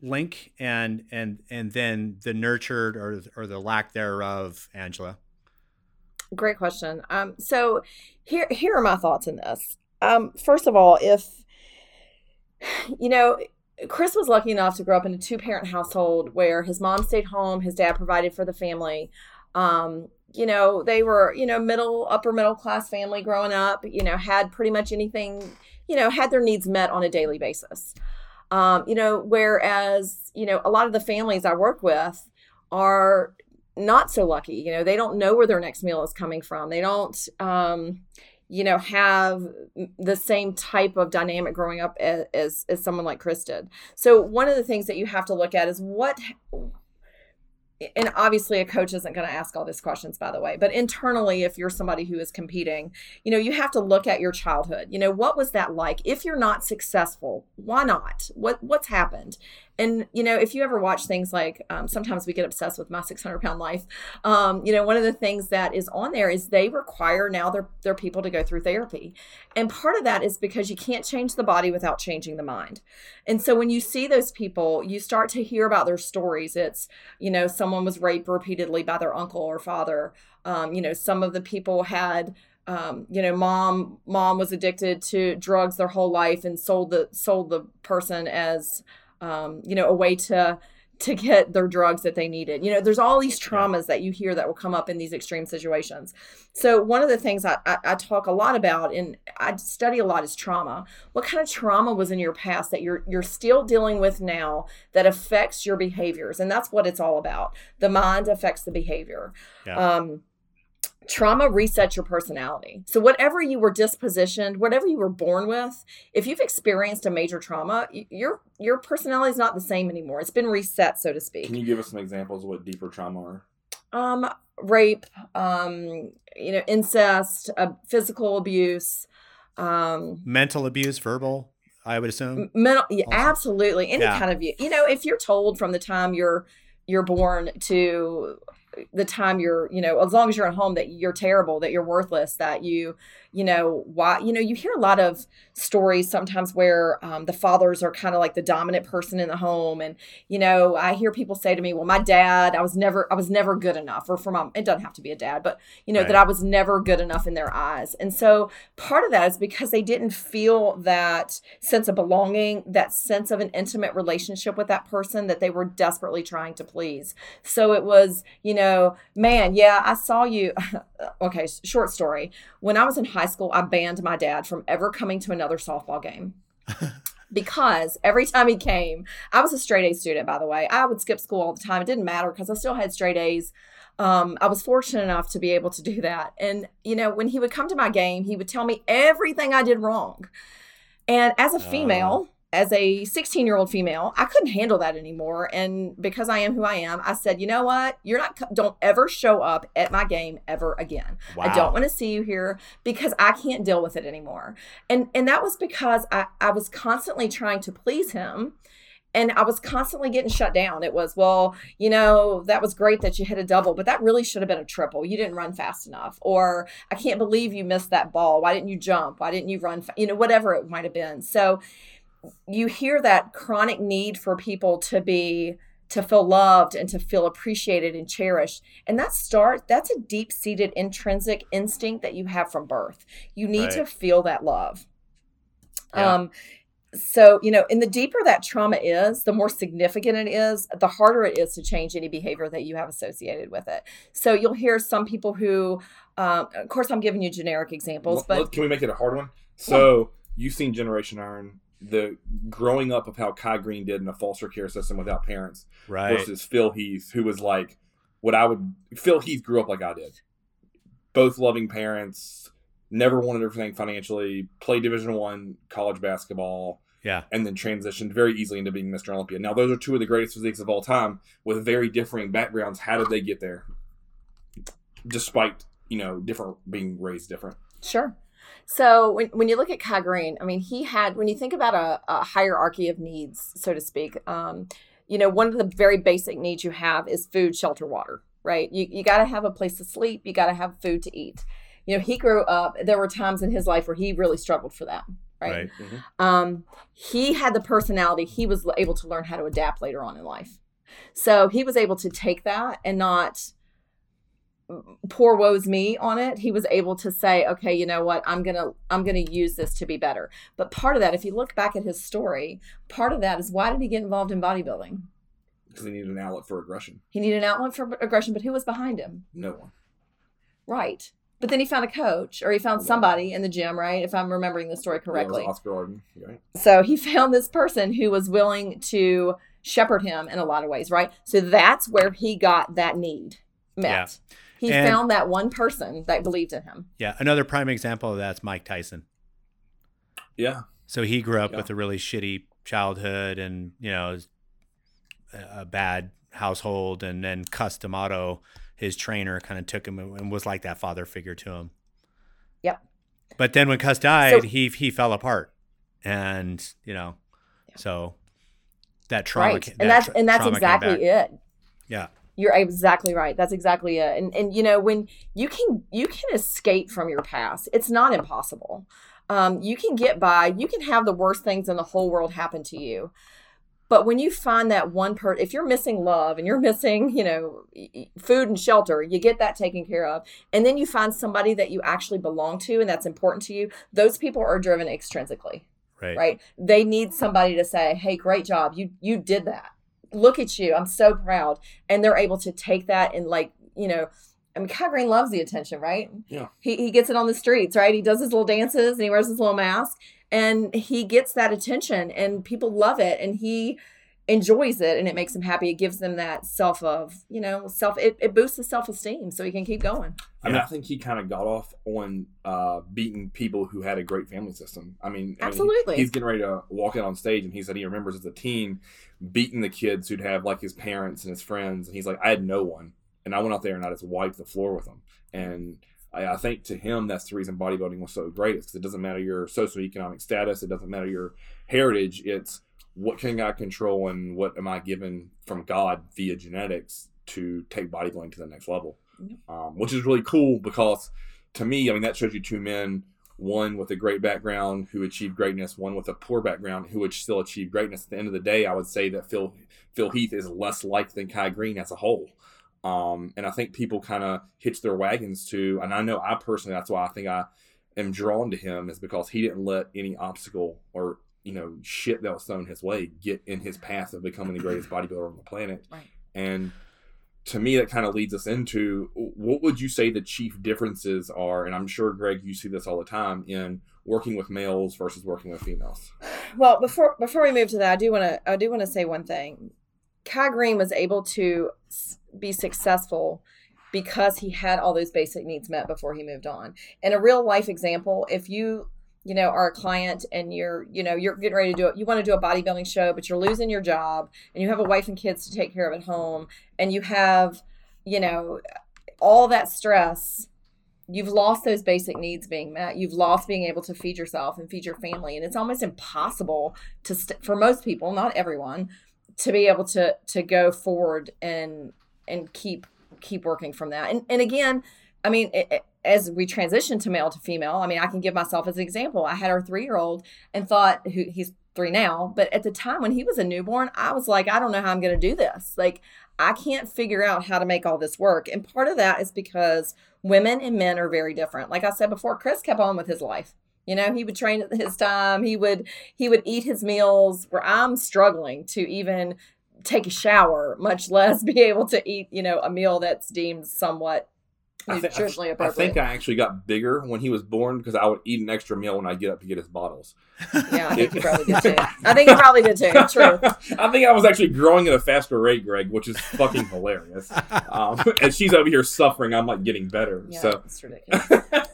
link and and and then the nurtured or or the lack thereof, Angela? Great question. Um, so here here are my thoughts on this. Um, first of all, if you know, Cris was lucky enough to grow up in a two parent household where his mom stayed home, his dad provided for the family. Um, you know, they were, you know, middle, upper middle class family growing up, you know, had pretty much anything, you know, had their needs met on a daily basis. Um, you know, whereas, you know, a lot of the families I work with are not so lucky. You know, they don't know where their next meal is coming from. They don't, um, you know, have the same type of dynamic growing up as, as, as someone like Cris did. So one of the things that you have to look at is what and obviously a coach isn't going to ask all these questions by the way but internally if you're somebody who is competing you know you have to look at your childhood you know what was that like if you're not successful why not what what's happened and you know if you ever watch things like um, sometimes we get obsessed with my 600 pound life um, you know one of the things that is on there is they require now their, their people to go through therapy. And part of that is because you can't change the body without changing the mind. And so when you see those people you start to hear about their stories. It's you know someone was raped repeatedly by their uncle or father. Um, you know some of the people had um, you know, mom mom was addicted to drugs their whole life and sold the sold the person as um, you know a way to to get their drugs that they needed. You know, there's all these traumas that you hear that will come up in these extreme situations. So one of the things I, I, I, talk a lot about and I study a lot is trauma. What kind of trauma was in your past that you're you're still dealing with now that affects your behaviors? And that's what it's all about. The mind affects the behavior. Yeah. Um, trauma resets your personality. So whatever you were dispositioned, whatever you were born with, if you've experienced a major trauma, your your personality is not the same anymore. It's been reset, so to speak. Can you give us some examples of what deeper trauma are? Um, rape, um, you know, incest, uh, physical abuse, um, mental abuse, verbal. I would assume. Mental, yeah, absolutely. Any yeah. kind of you. You know, if you're told from the time you're you're born to the time you're you know as long as you're at home that you're terrible that you're worthless that you you know why you know you hear a lot of stories sometimes where um, the fathers are kind of like the dominant person in the home. And you know i hear people say to me well my dad i was never i was never good enough or for mom it doesn't have to be a dad but you know right. that i was never good enough in their eyes. And so part of that is because they didn't feel that sense of belonging that sense of an intimate relationship with that person that they were desperately trying to please. So it was you know man yeah i saw you okay short story when i was in high school, I banned my dad from ever coming to another softball game. because every time he came, I was a straight A student, by the way. I would skip school all the time. It didn't matter because I still had straight A's. Um, I was fortunate enough to be able to do that. And, you know, when he would come to my game, he would tell me everything I did wrong. And as a female, uh as a 16 year old female, I couldn't handle that anymore. And because I am who I am, I said, you know what? You're not, don't ever show up at my game ever again. Wow. I don't want to see you here because I can't deal with it anymore. And, and that was because I, I was constantly trying to please him and I was constantly getting shut down. It was, well, you know, that was great that you hit a double, but that really should have been a triple. You didn't run fast enough. Or I can't believe you missed that ball. Why didn't you jump? Why didn't you run? Fa-? You know, whatever it might have been. So, you hear that chronic need for people to be to feel loved and to feel appreciated and cherished and that start that's a deep-seated intrinsic instinct that you have from birth you need right. to feel that love yeah. um so you know and the deeper that trauma is the more significant it is the harder it is to change any behavior that you have associated with it so you'll hear some people who um, of course i'm giving you generic examples but can we make it a hard one so yeah. you've seen generation iron the growing up of how Kai Greene did in a foster care system without parents right. versus Phil Heath, who was like what I would Phil Heath grew up like I did. Both loving parents, never wanted everything financially, played division one college basketball. Yeah. And then transitioned very easily into being Mr. Olympia. Now those are two of the greatest physiques of all time with very differing backgrounds. How did they get there? Despite, you know, different being raised different. Sure. So when, when you look at Kai I mean, he had, when you think about a, a hierarchy of needs, so to speak, um, you know, one of the very basic needs you have is food, shelter, water, right? You, you got to have a place to sleep. You got to have food to eat. You know, he grew up, there were times in his life where he really struggled for that. Right. right. Mm-hmm. Um, he had the personality. He was able to learn how to adapt later on in life. So he was able to take that and not poor woes me on it he was able to say okay you know what? I'm gonna i'm gonna use this to be better. But part of that if you look back at his story part of that is why did he get involved in bodybuilding? Because he needed an outlet for aggression. He needed an outlet for aggression but who was behind him? No one. Right. But then he found a coach or he found somebody in the gym right? If i'm remembering the story correctly. Yeah, oscar ardon right? so he found this person who was willing to shepherd him in a lot of ways right? So that's where he got that need met. Yeah. He and, found that one person that believed in him. Yeah, another prime example of that's Mike Tyson. Yeah. So he grew up yeah. with a really shitty childhood and, you know, a bad household and then Cus D'Amato, his trainer, kind of took him and was like that father figure to him. Yep. But then when Cus died, so, he he fell apart. And, you know, yeah. so that trauma. right ca- and that's tra- and that's exactly it Yeah. You're exactly right. That's exactly it. And and you know when you can you can escape from your past it's not impossible. Um, you can get by you can have the worst things in the whole world happen to you. But when you find that one person if you're missing love and you're missing you know food and shelter you get that taken care of. And then you find somebody that you actually belong to and that's important to you those people are driven extrinsically Right. right? They need somebody to say hey great job. You you did that look at you i'm so proud. And they're able to take that and like you know i mean kai greene loves the attention right? Yeah. he, he gets it on the streets right? He does his little dances and he wears his little mask and he gets that attention and people love it. And he enjoys it and it makes him happy it gives them that self of you know self it, it boosts his self-esteem so he can keep going I mean, Yeah. I think he kind of got off on uh, beating people who had a great family system. I mean, I mean, Absolutely. he's getting ready to walk out on stage, and he said he remembers as a teen beating the kids who'd have like his parents and his friends, and he's like, I had no one, and I went out there and I just wiped the floor with them. And I, I think to him, that's the reason bodybuilding was so great. Is because it doesn't matter your socioeconomic status, it doesn't matter your heritage. It's what can I control and what am I given from God via genetics to take bodybuilding to the next level um, which is really cool because to me, I mean, that shows you two men, one with a great background who achieved greatness, one with a poor background who would still achieve greatness. At the end of the day, I would say that Phil Phil Heath is less liked than Kai Greene as a whole. Um, and I think people kind of hitch their wagons to, and I know I personally, that's why I think I am drawn to him is because he didn't let any obstacle or you know shit that was thrown his way get in his path of becoming the greatest bodybuilder on the planet. Right. And to me, that kind of leads us into what would you say the chief differences are? And I'm sure, Greg, you see this all the time in working with males versus working with females. Well, before before we move to that, I do want to I do want to say one thing. Kai Greene was able to be successful because he had all those basic needs met before he moved on. In a real life example, if you you know are a client and you're you know you're getting ready to do it you want to do a bodybuilding show but you're losing your job and you have a wife and kids to take care of at home and you have you know all that stress you've lost those basic needs being met. You've lost being able to feed yourself and feed your family. And it's almost impossible to st- for most people not everyone to be able to to go forward and and keep keep working from that. And and again i mean it, it- as we transition to male to female i mean i can give myself as an example. I had our three year old and thought who he's three now but at the time when he was a newborn i was like i don't know how i'm going to do this. Like i can't figure out how to make all this work. And part of that is because women and men are very different. Like i said before cris kept on with his life. You know he would train at his time. He would he would eat his meals where i'm struggling to even take a shower much less be able to eat you know a meal that's deemed somewhat I, thi- nutritionally I think I actually got bigger when he was born because I would eat an extra meal when I get up to get his bottles. yeah i think you probably did too i think you probably did too true I think I was actually growing at a faster rate, Greg, which is fucking hilarious. Um, and she's over here suffering. I'm like getting better. yeah So it's ridiculous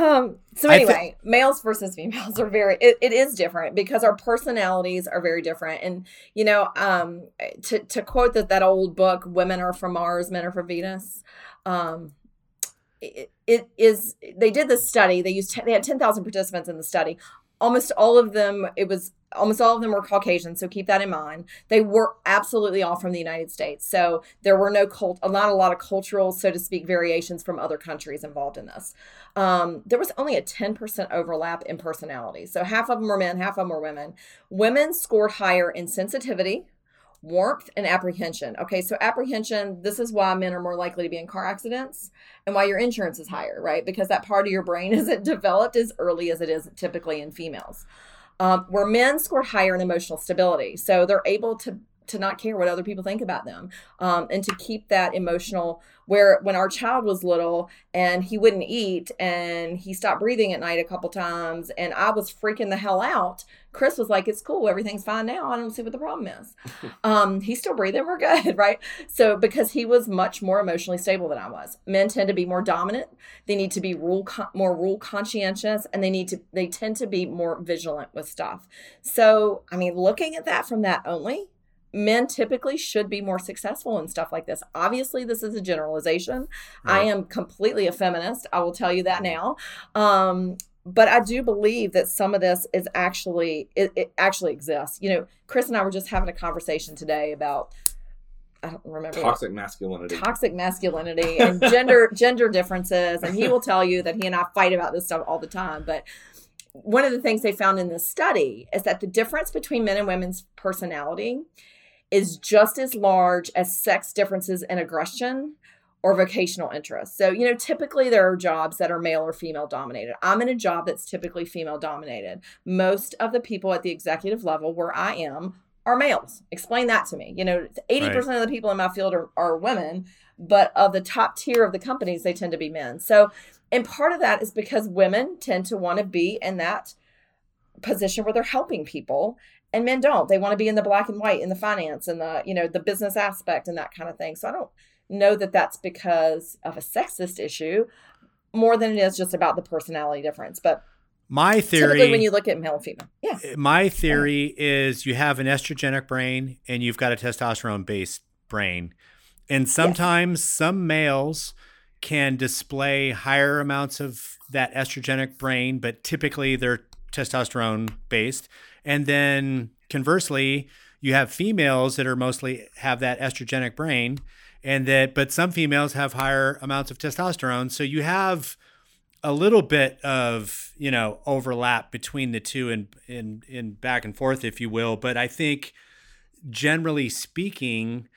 um so anyway males versus females are very it, it is different because our personalities are very different. And you know um to to quote that that old book women are from mars men are from venus um it, it is they did this study they used they had 10,000 participants in the study. Almost all of them it was almost all of them were caucasian so keep that in mind. They were absolutely all from the united states so there were no cult not a lot of cultural so to speak variations from other countries involved in this. Um, there was only a 10% overlap in personality so half of them were men half of them were women. Women scored higher in sensitivity warmth and apprehension. Okay so apprehension this is why men are more likely to be in car accidents and why your insurance is higher right? Because that part of your brain isn't developed as early as it is typically in females um, where men score higher in emotional stability. So they're able to to not care what other people think about them um, and to keep that emotional where when our child was little and he wouldn't eat and he stopped breathing at night a couple times and i was freaking the hell out cris was like it's cool everything's fine now i don't see what the problem is. Um, he's still breathing we're good right? So because he was much more emotionally stable than i was. Men tend to be more dominant they need to be rule con- more rule conscientious and they need to they tend to be more vigilant with stuff. So i mean looking at that from that only men typically should be more successful in stuff like this. Obviously, this is a generalization. I am completely a feminist. I will tell you that now. Um, but I do believe that some of this is actually it, it actually exists. You know, Cris and I were just having a conversation today about I don't remember toxic masculinity. toxic masculinity and gender gender differences and he will tell you that he and I fight about this stuff all the time but one of the things they found in this study is that the difference between men and women's personality is just as large as sex differences in aggression or vocational interests. So, you know, typically there are jobs that are male or female dominated. I'm in a job that's typically female dominated. Most of the people at the executive level where I am are males. Explain that to me. You know, 80% right. of the people in my field are, are women, but of the top tier of the companies, they tend to be men. So, and part of that is because women tend to want to be in that position where they're helping people and men don't. They want to be in the black and white in the finance and the, you know, the business aspect and that kind of thing. So I don't know that that's because of a sexist issue more than it is just about the personality difference. But my theory when you look at male and female yeah eh, my theory is you have an estrogenic brain and you've got a testosterone based brain and sometimes yes. some males can display higher amounts of that estrogenic brain but typically they're testosterone based and then conversely you have females that are mostly have that estrogenic brain and that but some females have higher amounts of testosterone so you have a little bit of you know overlap between the two and in in back and forth, if you will. But I think generally speaking,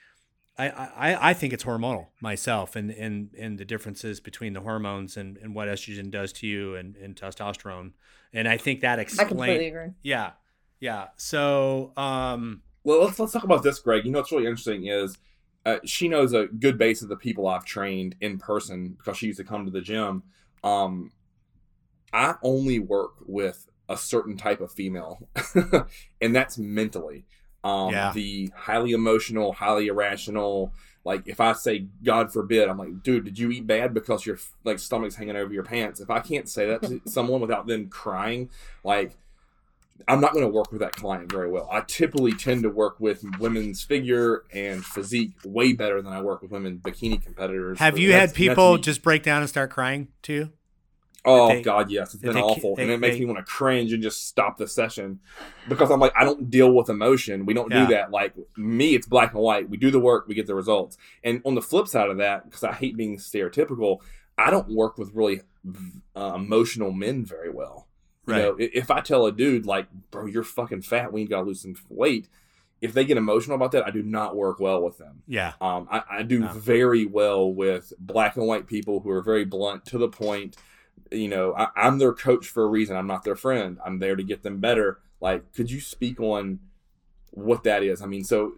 I, I, I think it's hormonal myself and, and, and the differences between the hormones and, and what estrogen does to you and, and testosterone. And I think that explains. I completely agree. Yeah. Yeah. So, um, well, let's, let's talk about this, Greg. You know, what's really interesting is uh, she knows a good base of the people I've trained in person because she used to come to the gym um, I only work with a certain type of female, and that's mentally. Um, yeah. The highly emotional, highly irrational. Like if I say God forbid, I'm like, dude, did you eat bad because your like stomach's hanging over your pants? If I can't say that to someone without them crying, like I'm not going to work with that client very well. I typically tend to work with women's figure and physique way better than I work with women bikini competitors. Have you had people just break down and start crying too? Oh they, God, yes, it's been they, awful, they, and it makes me want to cringe and just stop the session because I'm like, I don't deal with emotion. We don't yeah. do that. Like me, it's black and white. We do the work, we get the results. And on the flip side of that, because I hate being stereotypical, I don't work with really uh, emotional men very well. You right. know, if I tell a dude like, "Bro, you're fucking fat. We ain't got to lose some weight," if they get emotional about that, I do not work well with them. Yeah. Um, I, I do no. very well with black and white people who are very blunt to the point you know, I, I'm their coach for a reason. I'm not their friend. I'm there to get them better. Like, could you speak on what that is? I mean, so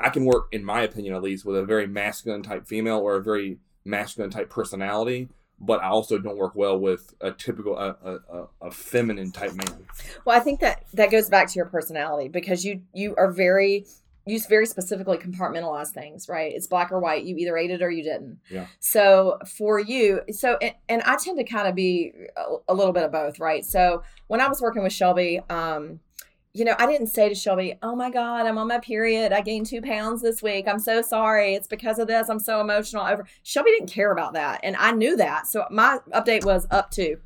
I can work, in my opinion at least, with a very masculine type female or a very masculine type personality, but I also don't work well with a typical a, a, a, feminine type man. Well, I think that that goes back to your personality because you you are very you very specifically compartmentalize things, right? It's black or white. You either ate it or you didn't. Yeah. So for you, so and, and I tend to kind of be a, a, little bit of both, right? So when I was working with Shelby, um, you know, I didn't say to Shelby, "Oh my God, I'm on my period. I gained two pounds this week. I'm so sorry. It's because of this. I'm so emotional." Over Shelby didn't care about that, and I knew that. So my update was up to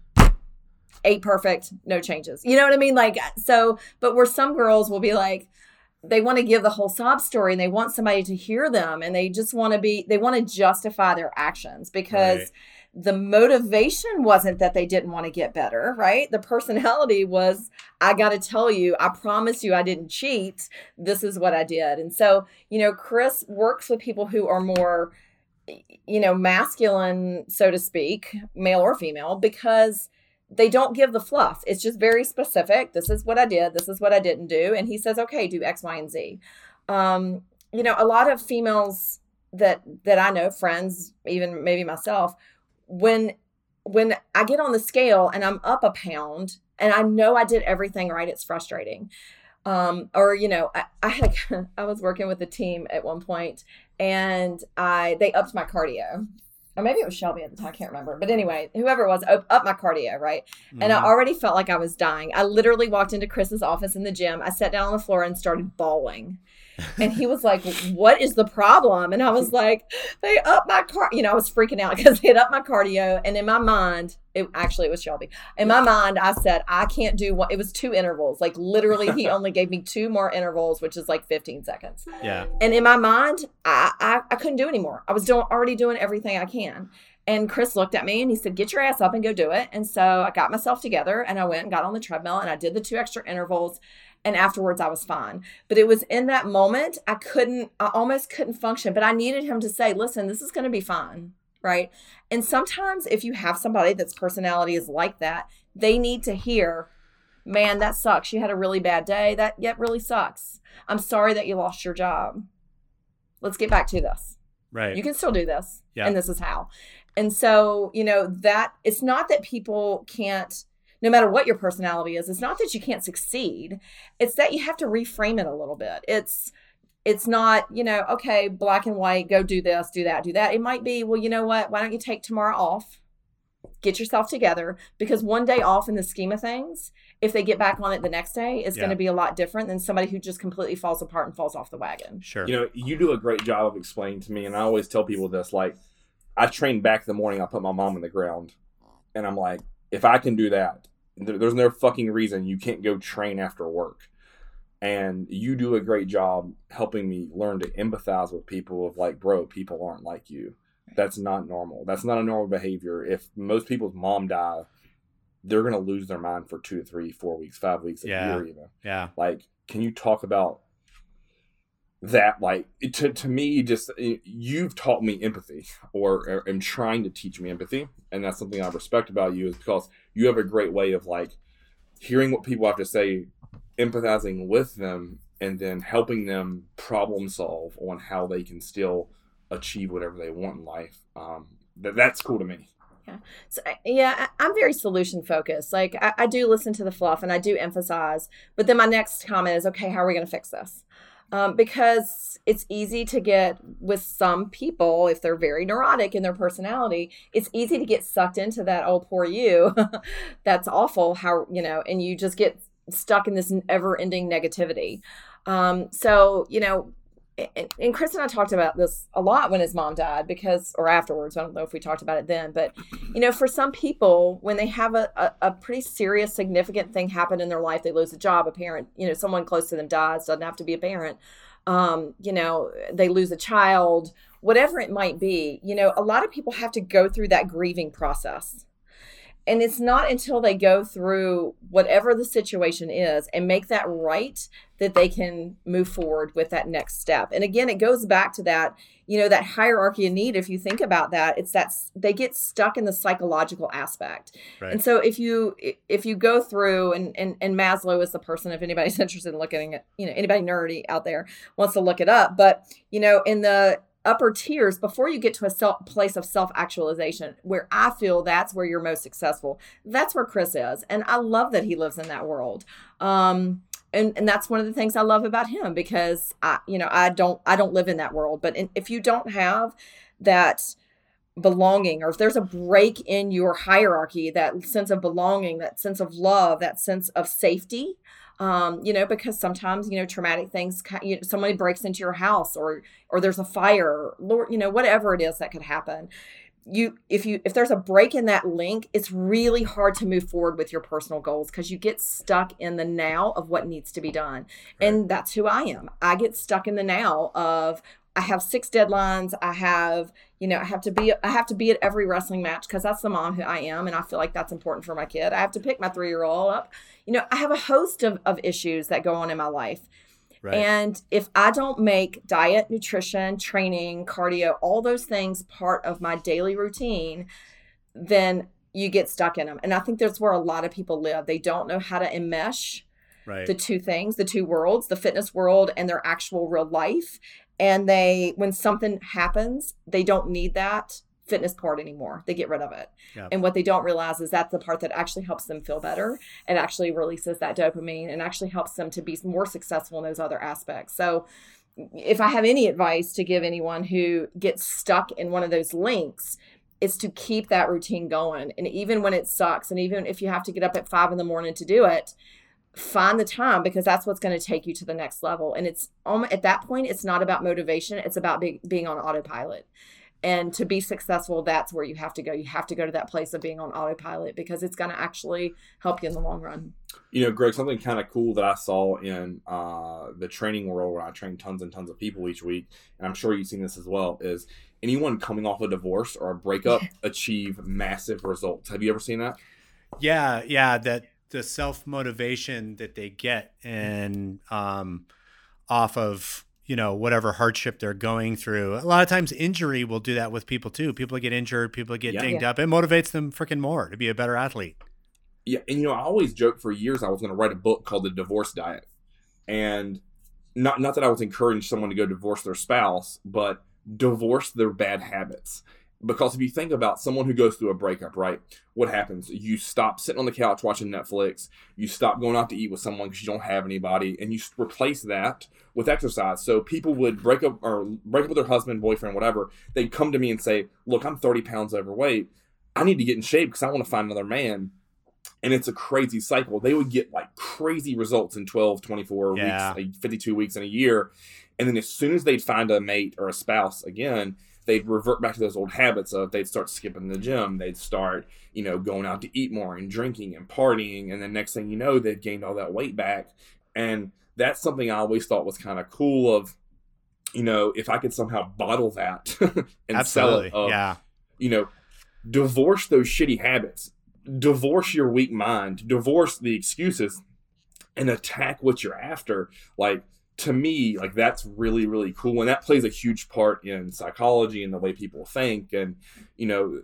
eight perfect, no changes. You know what I mean? Like so, but where some girls will be like, they want to give the whole sob story and they want somebody to hear them and they just want to be they want to justify their actions because right. The motivation wasn't that they didn't want to get better right the personality was i got to tell you i promise you i didn't cheat this is what i did and so you know cris works with people who are more you know masculine so to speak male or female because they don't give the fluff. It's just very specific. This is what I did. This is what I didn't do. And he says, okay, do X, Y, and Z. Um, you know, a lot of females that that I know, friends, even maybe myself, when when I get on the scale and I'm up a pound and I know I did everything right, it's frustrating. Um, or you know, I, I had I was working with a team at one point and I they upped my cardio or maybe it was Shelby at the time, I can't remember. But anyway, whoever it was, up, up my cardio, right? Mm-hmm. And I mm-hmm. already felt like I was dying. I literally walked into Cris's office in the gym. I sat down on the floor and started bawling. And he was like, What is the problem? And I was like, They up my car. You know, I was freaking out because they had up my cardio. And in my mind, It actually it was Shelby. In my mind, I said I can't do one. It was two intervals. Like literally, he only gave me two more intervals, which is like 15 seconds. Yeah. And in my mind, I I, I couldn't do anymore. I was doing already doing everything I can. And Cris looked at me and he said, Get your ass up and go do it. And so I got myself together and I went and got on the treadmill and I did the two extra intervals. And afterwards, I was fine. But it was in that moment, I couldn't, I almost couldn't function. But I needed him to say, Listen, this is going to be fine. Right. And sometimes if you have somebody that's personality is like that, they need to hear, Man, that sucks. You had a really bad day. That yet really sucks. I'm sorry that you lost your job. Let's get back to this. Right. You can still do this. Yeah. And this is how. And so, you know, that it's not that people can't, no matter what your personality is, it's not that you can't succeed. It's that you have to reframe it a little bit. It's, it's not, you know, okay, black and white, go do this, do that, do that. It might be, well, you know what? Why don't you take tomorrow off? Get yourself together because one day off in the scheme of things, if they get back on it the next day, is Yeah. going to be a lot different than somebody who just completely falls apart and falls off the wagon. Sure. You know, you do a great job of explaining to me, and I always tell people this. Like, I train back in the morning. I put my mom in the ground, and I'm like, if I can do that, there- there's no fucking reason you can't go train after work. And you do a great job helping me learn to empathize with people. Of like, bro, people aren't like you. That's not normal. That's not a normal behavior. If most people's mom die, they're gonna lose their mind for two, three, four weeks, five weeks, a Yeah. year, even yeah. like can you talk about that like to, to me just eh, you've taught me empathy or, or am trying to teach me empathy and that's something i respect about you is because you have a great way of like hearing what people have to say empathizing with them and then helping them problem solve on how they can still achieve whatever they want in life um, that, that's cool to me So, yeah, I- I'm very solution focused. Like, I, I do listen to the fluff and I do emphasize, but then my next comment is, okay, how are we going to fix this? Um, because it's easy to get with some people, if they're very neurotic in their personality, it's easy to get sucked into that, oh, poor you. That's awful. How, you know, and you just get stuck in this ever ending negativity. Um, so, you know, and, Cris and I talked about this a lot when his mom died because, or afterwards, I don't know if we talked about it then, but you know, for some people, when they have a, a, a pretty serious, significant thing happen in their life, they lose a job, a parent, you know, someone close to them dies, doesn't have to be a parent, um, you know, they lose a child, whatever it might be, you know, a lot of people have to go through that grieving process. And it's not until they go through whatever the situation is and make that right that they can move forward with that next step. And again, it goes back to that, you know, that hierarchy of need. If you think about that, it's that they get stuck in the psychological aspect. Right. And so if you if you go through and, and and Maslow is the person if anybody's interested in looking at you know anybody nerdy out there wants to look it up, but you know in the upper tiers before you get to a self, place of self actualization where I feel that's where you're most successful. That's where Cris is, and I love that he lives in that world. Um, and and that's one of the things I love about him because I you know I don't I don't live in that world, but in, if you don't have that belonging or if there's a break in your hierarchy that sense of belonging that sense of love that sense of safety um, you know because sometimes you know traumatic things you know, somebody breaks into your house or or there's a fire lord you know whatever it is that could happen. You if you if there's a break in that link it's really hard to move forward with your personal goals because you get stuck in the now of what needs to be done. And that's who i am. I get stuck in the now of i have six deadlines i have you know i have to be i have to be at every wrestling match because that's the mom who i am and i feel like that's important for my kid i have to pick my three year old up you know i have a host of, of issues that go on in my life Right. and if I don't make diet, nutrition, training, cardio, all those things part of my daily routine, then you get stuck in them. And I think that's where a lot of people live. They don't know how to enmesh right. the two things, the two worlds, the fitness world and their actual real life. And they, when something happens, they don't need that fitness part anymore. They get rid of it. And what they don't realize is that's the part that actually helps them feel better and actually releases that dopamine and actually helps them to be more successful in those other aspects. So, if I have any advice to give anyone who gets stuck in one of those links, is to keep that routine going. And even when it sucks, and even if you have to get up at five in the morning to do it, find the time because that's what's going to take you to the next level. And it's um, at that point, it's not about motivation, it's about be, being on autopilot. and to be successful that's where you have to go you have to go to that place of being on autopilot because it's going to actually help you in the long run you know greg something kind of cool that i saw in uh, the training world where i train tons and tons of people each week and i'm sure you've seen this as well is anyone coming off a divorce or a breakup achieve massive results have you ever seen that yeah yeah that the self motivation that they get and um, off of you know whatever hardship they're going through. A lot of times, injury will do that with people too. People get injured, people get yeah. dinged yeah. up. It motivates them freaking more to be a better athlete. Yeah, and you know, I always joked for years I was going to write a book called The Divorce Diet, and not not that I was encouraging someone to go divorce their spouse, but divorce their bad habits. Because if you think about someone who goes through a breakup, right? What happens? You stop sitting on the couch watching Netflix. You stop going out to eat with someone because you don't have anybody, and you replace that with exercise. So people would break up or break up with their husband, boyfriend, whatever. They'd come to me and say, "Look, I'm 30 pounds overweight. I need to get in shape because I want to find another man." And it's a crazy cycle. They would get like crazy results in 12, 24 yeah. weeks, 52 weeks in a year. And then as soon as they'd find a mate or a spouse again, they'd revert back to those old habits of they'd start skipping the gym, they'd start, you know, going out to eat more and drinking and partying, and then next thing you know, they'd gained all that weight back. And that's something I always thought was kind of cool of, you know, if I could somehow bottle that and Absolutely. sell it. Of, yeah. You know, divorce those shitty habits, divorce your weak mind, divorce the excuses, and attack what you're after. Like to me, like that's really, really cool. And that plays a huge part in psychology and the way people think. And, you know,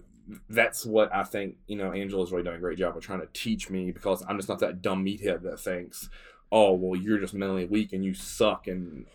that's what I think, you know, Angela's really done a great job of trying to teach me because I'm just not that dumb meathead that thinks, oh, well, you're just mentally weak and you suck. And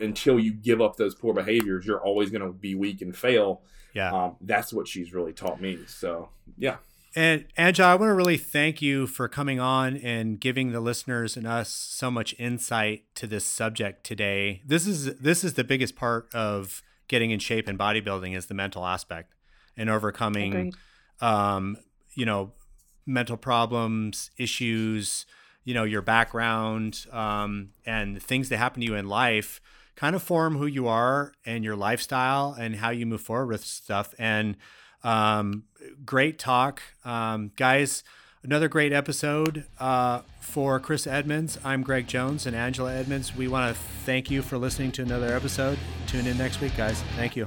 until you give up those poor behaviors, you're always going to be weak and fail. Yeah. Um, that's what she's really taught me. So, yeah. And Angela, I want to really thank you for coming on and giving the listeners and us so much insight to this subject today. This is this is the biggest part of getting in shape and bodybuilding is the mental aspect and overcoming um, you know, mental problems, issues, you know, your background, um, and things that happen to you in life kind of form who you are and your lifestyle and how you move forward with stuff. And um, great talk, um, guys. Another great episode uh, for Cris Edmonds. I'm Greg Jones and Angela Edmonds. We want to thank you for listening to another episode. Tune in next week, guys. Thank you.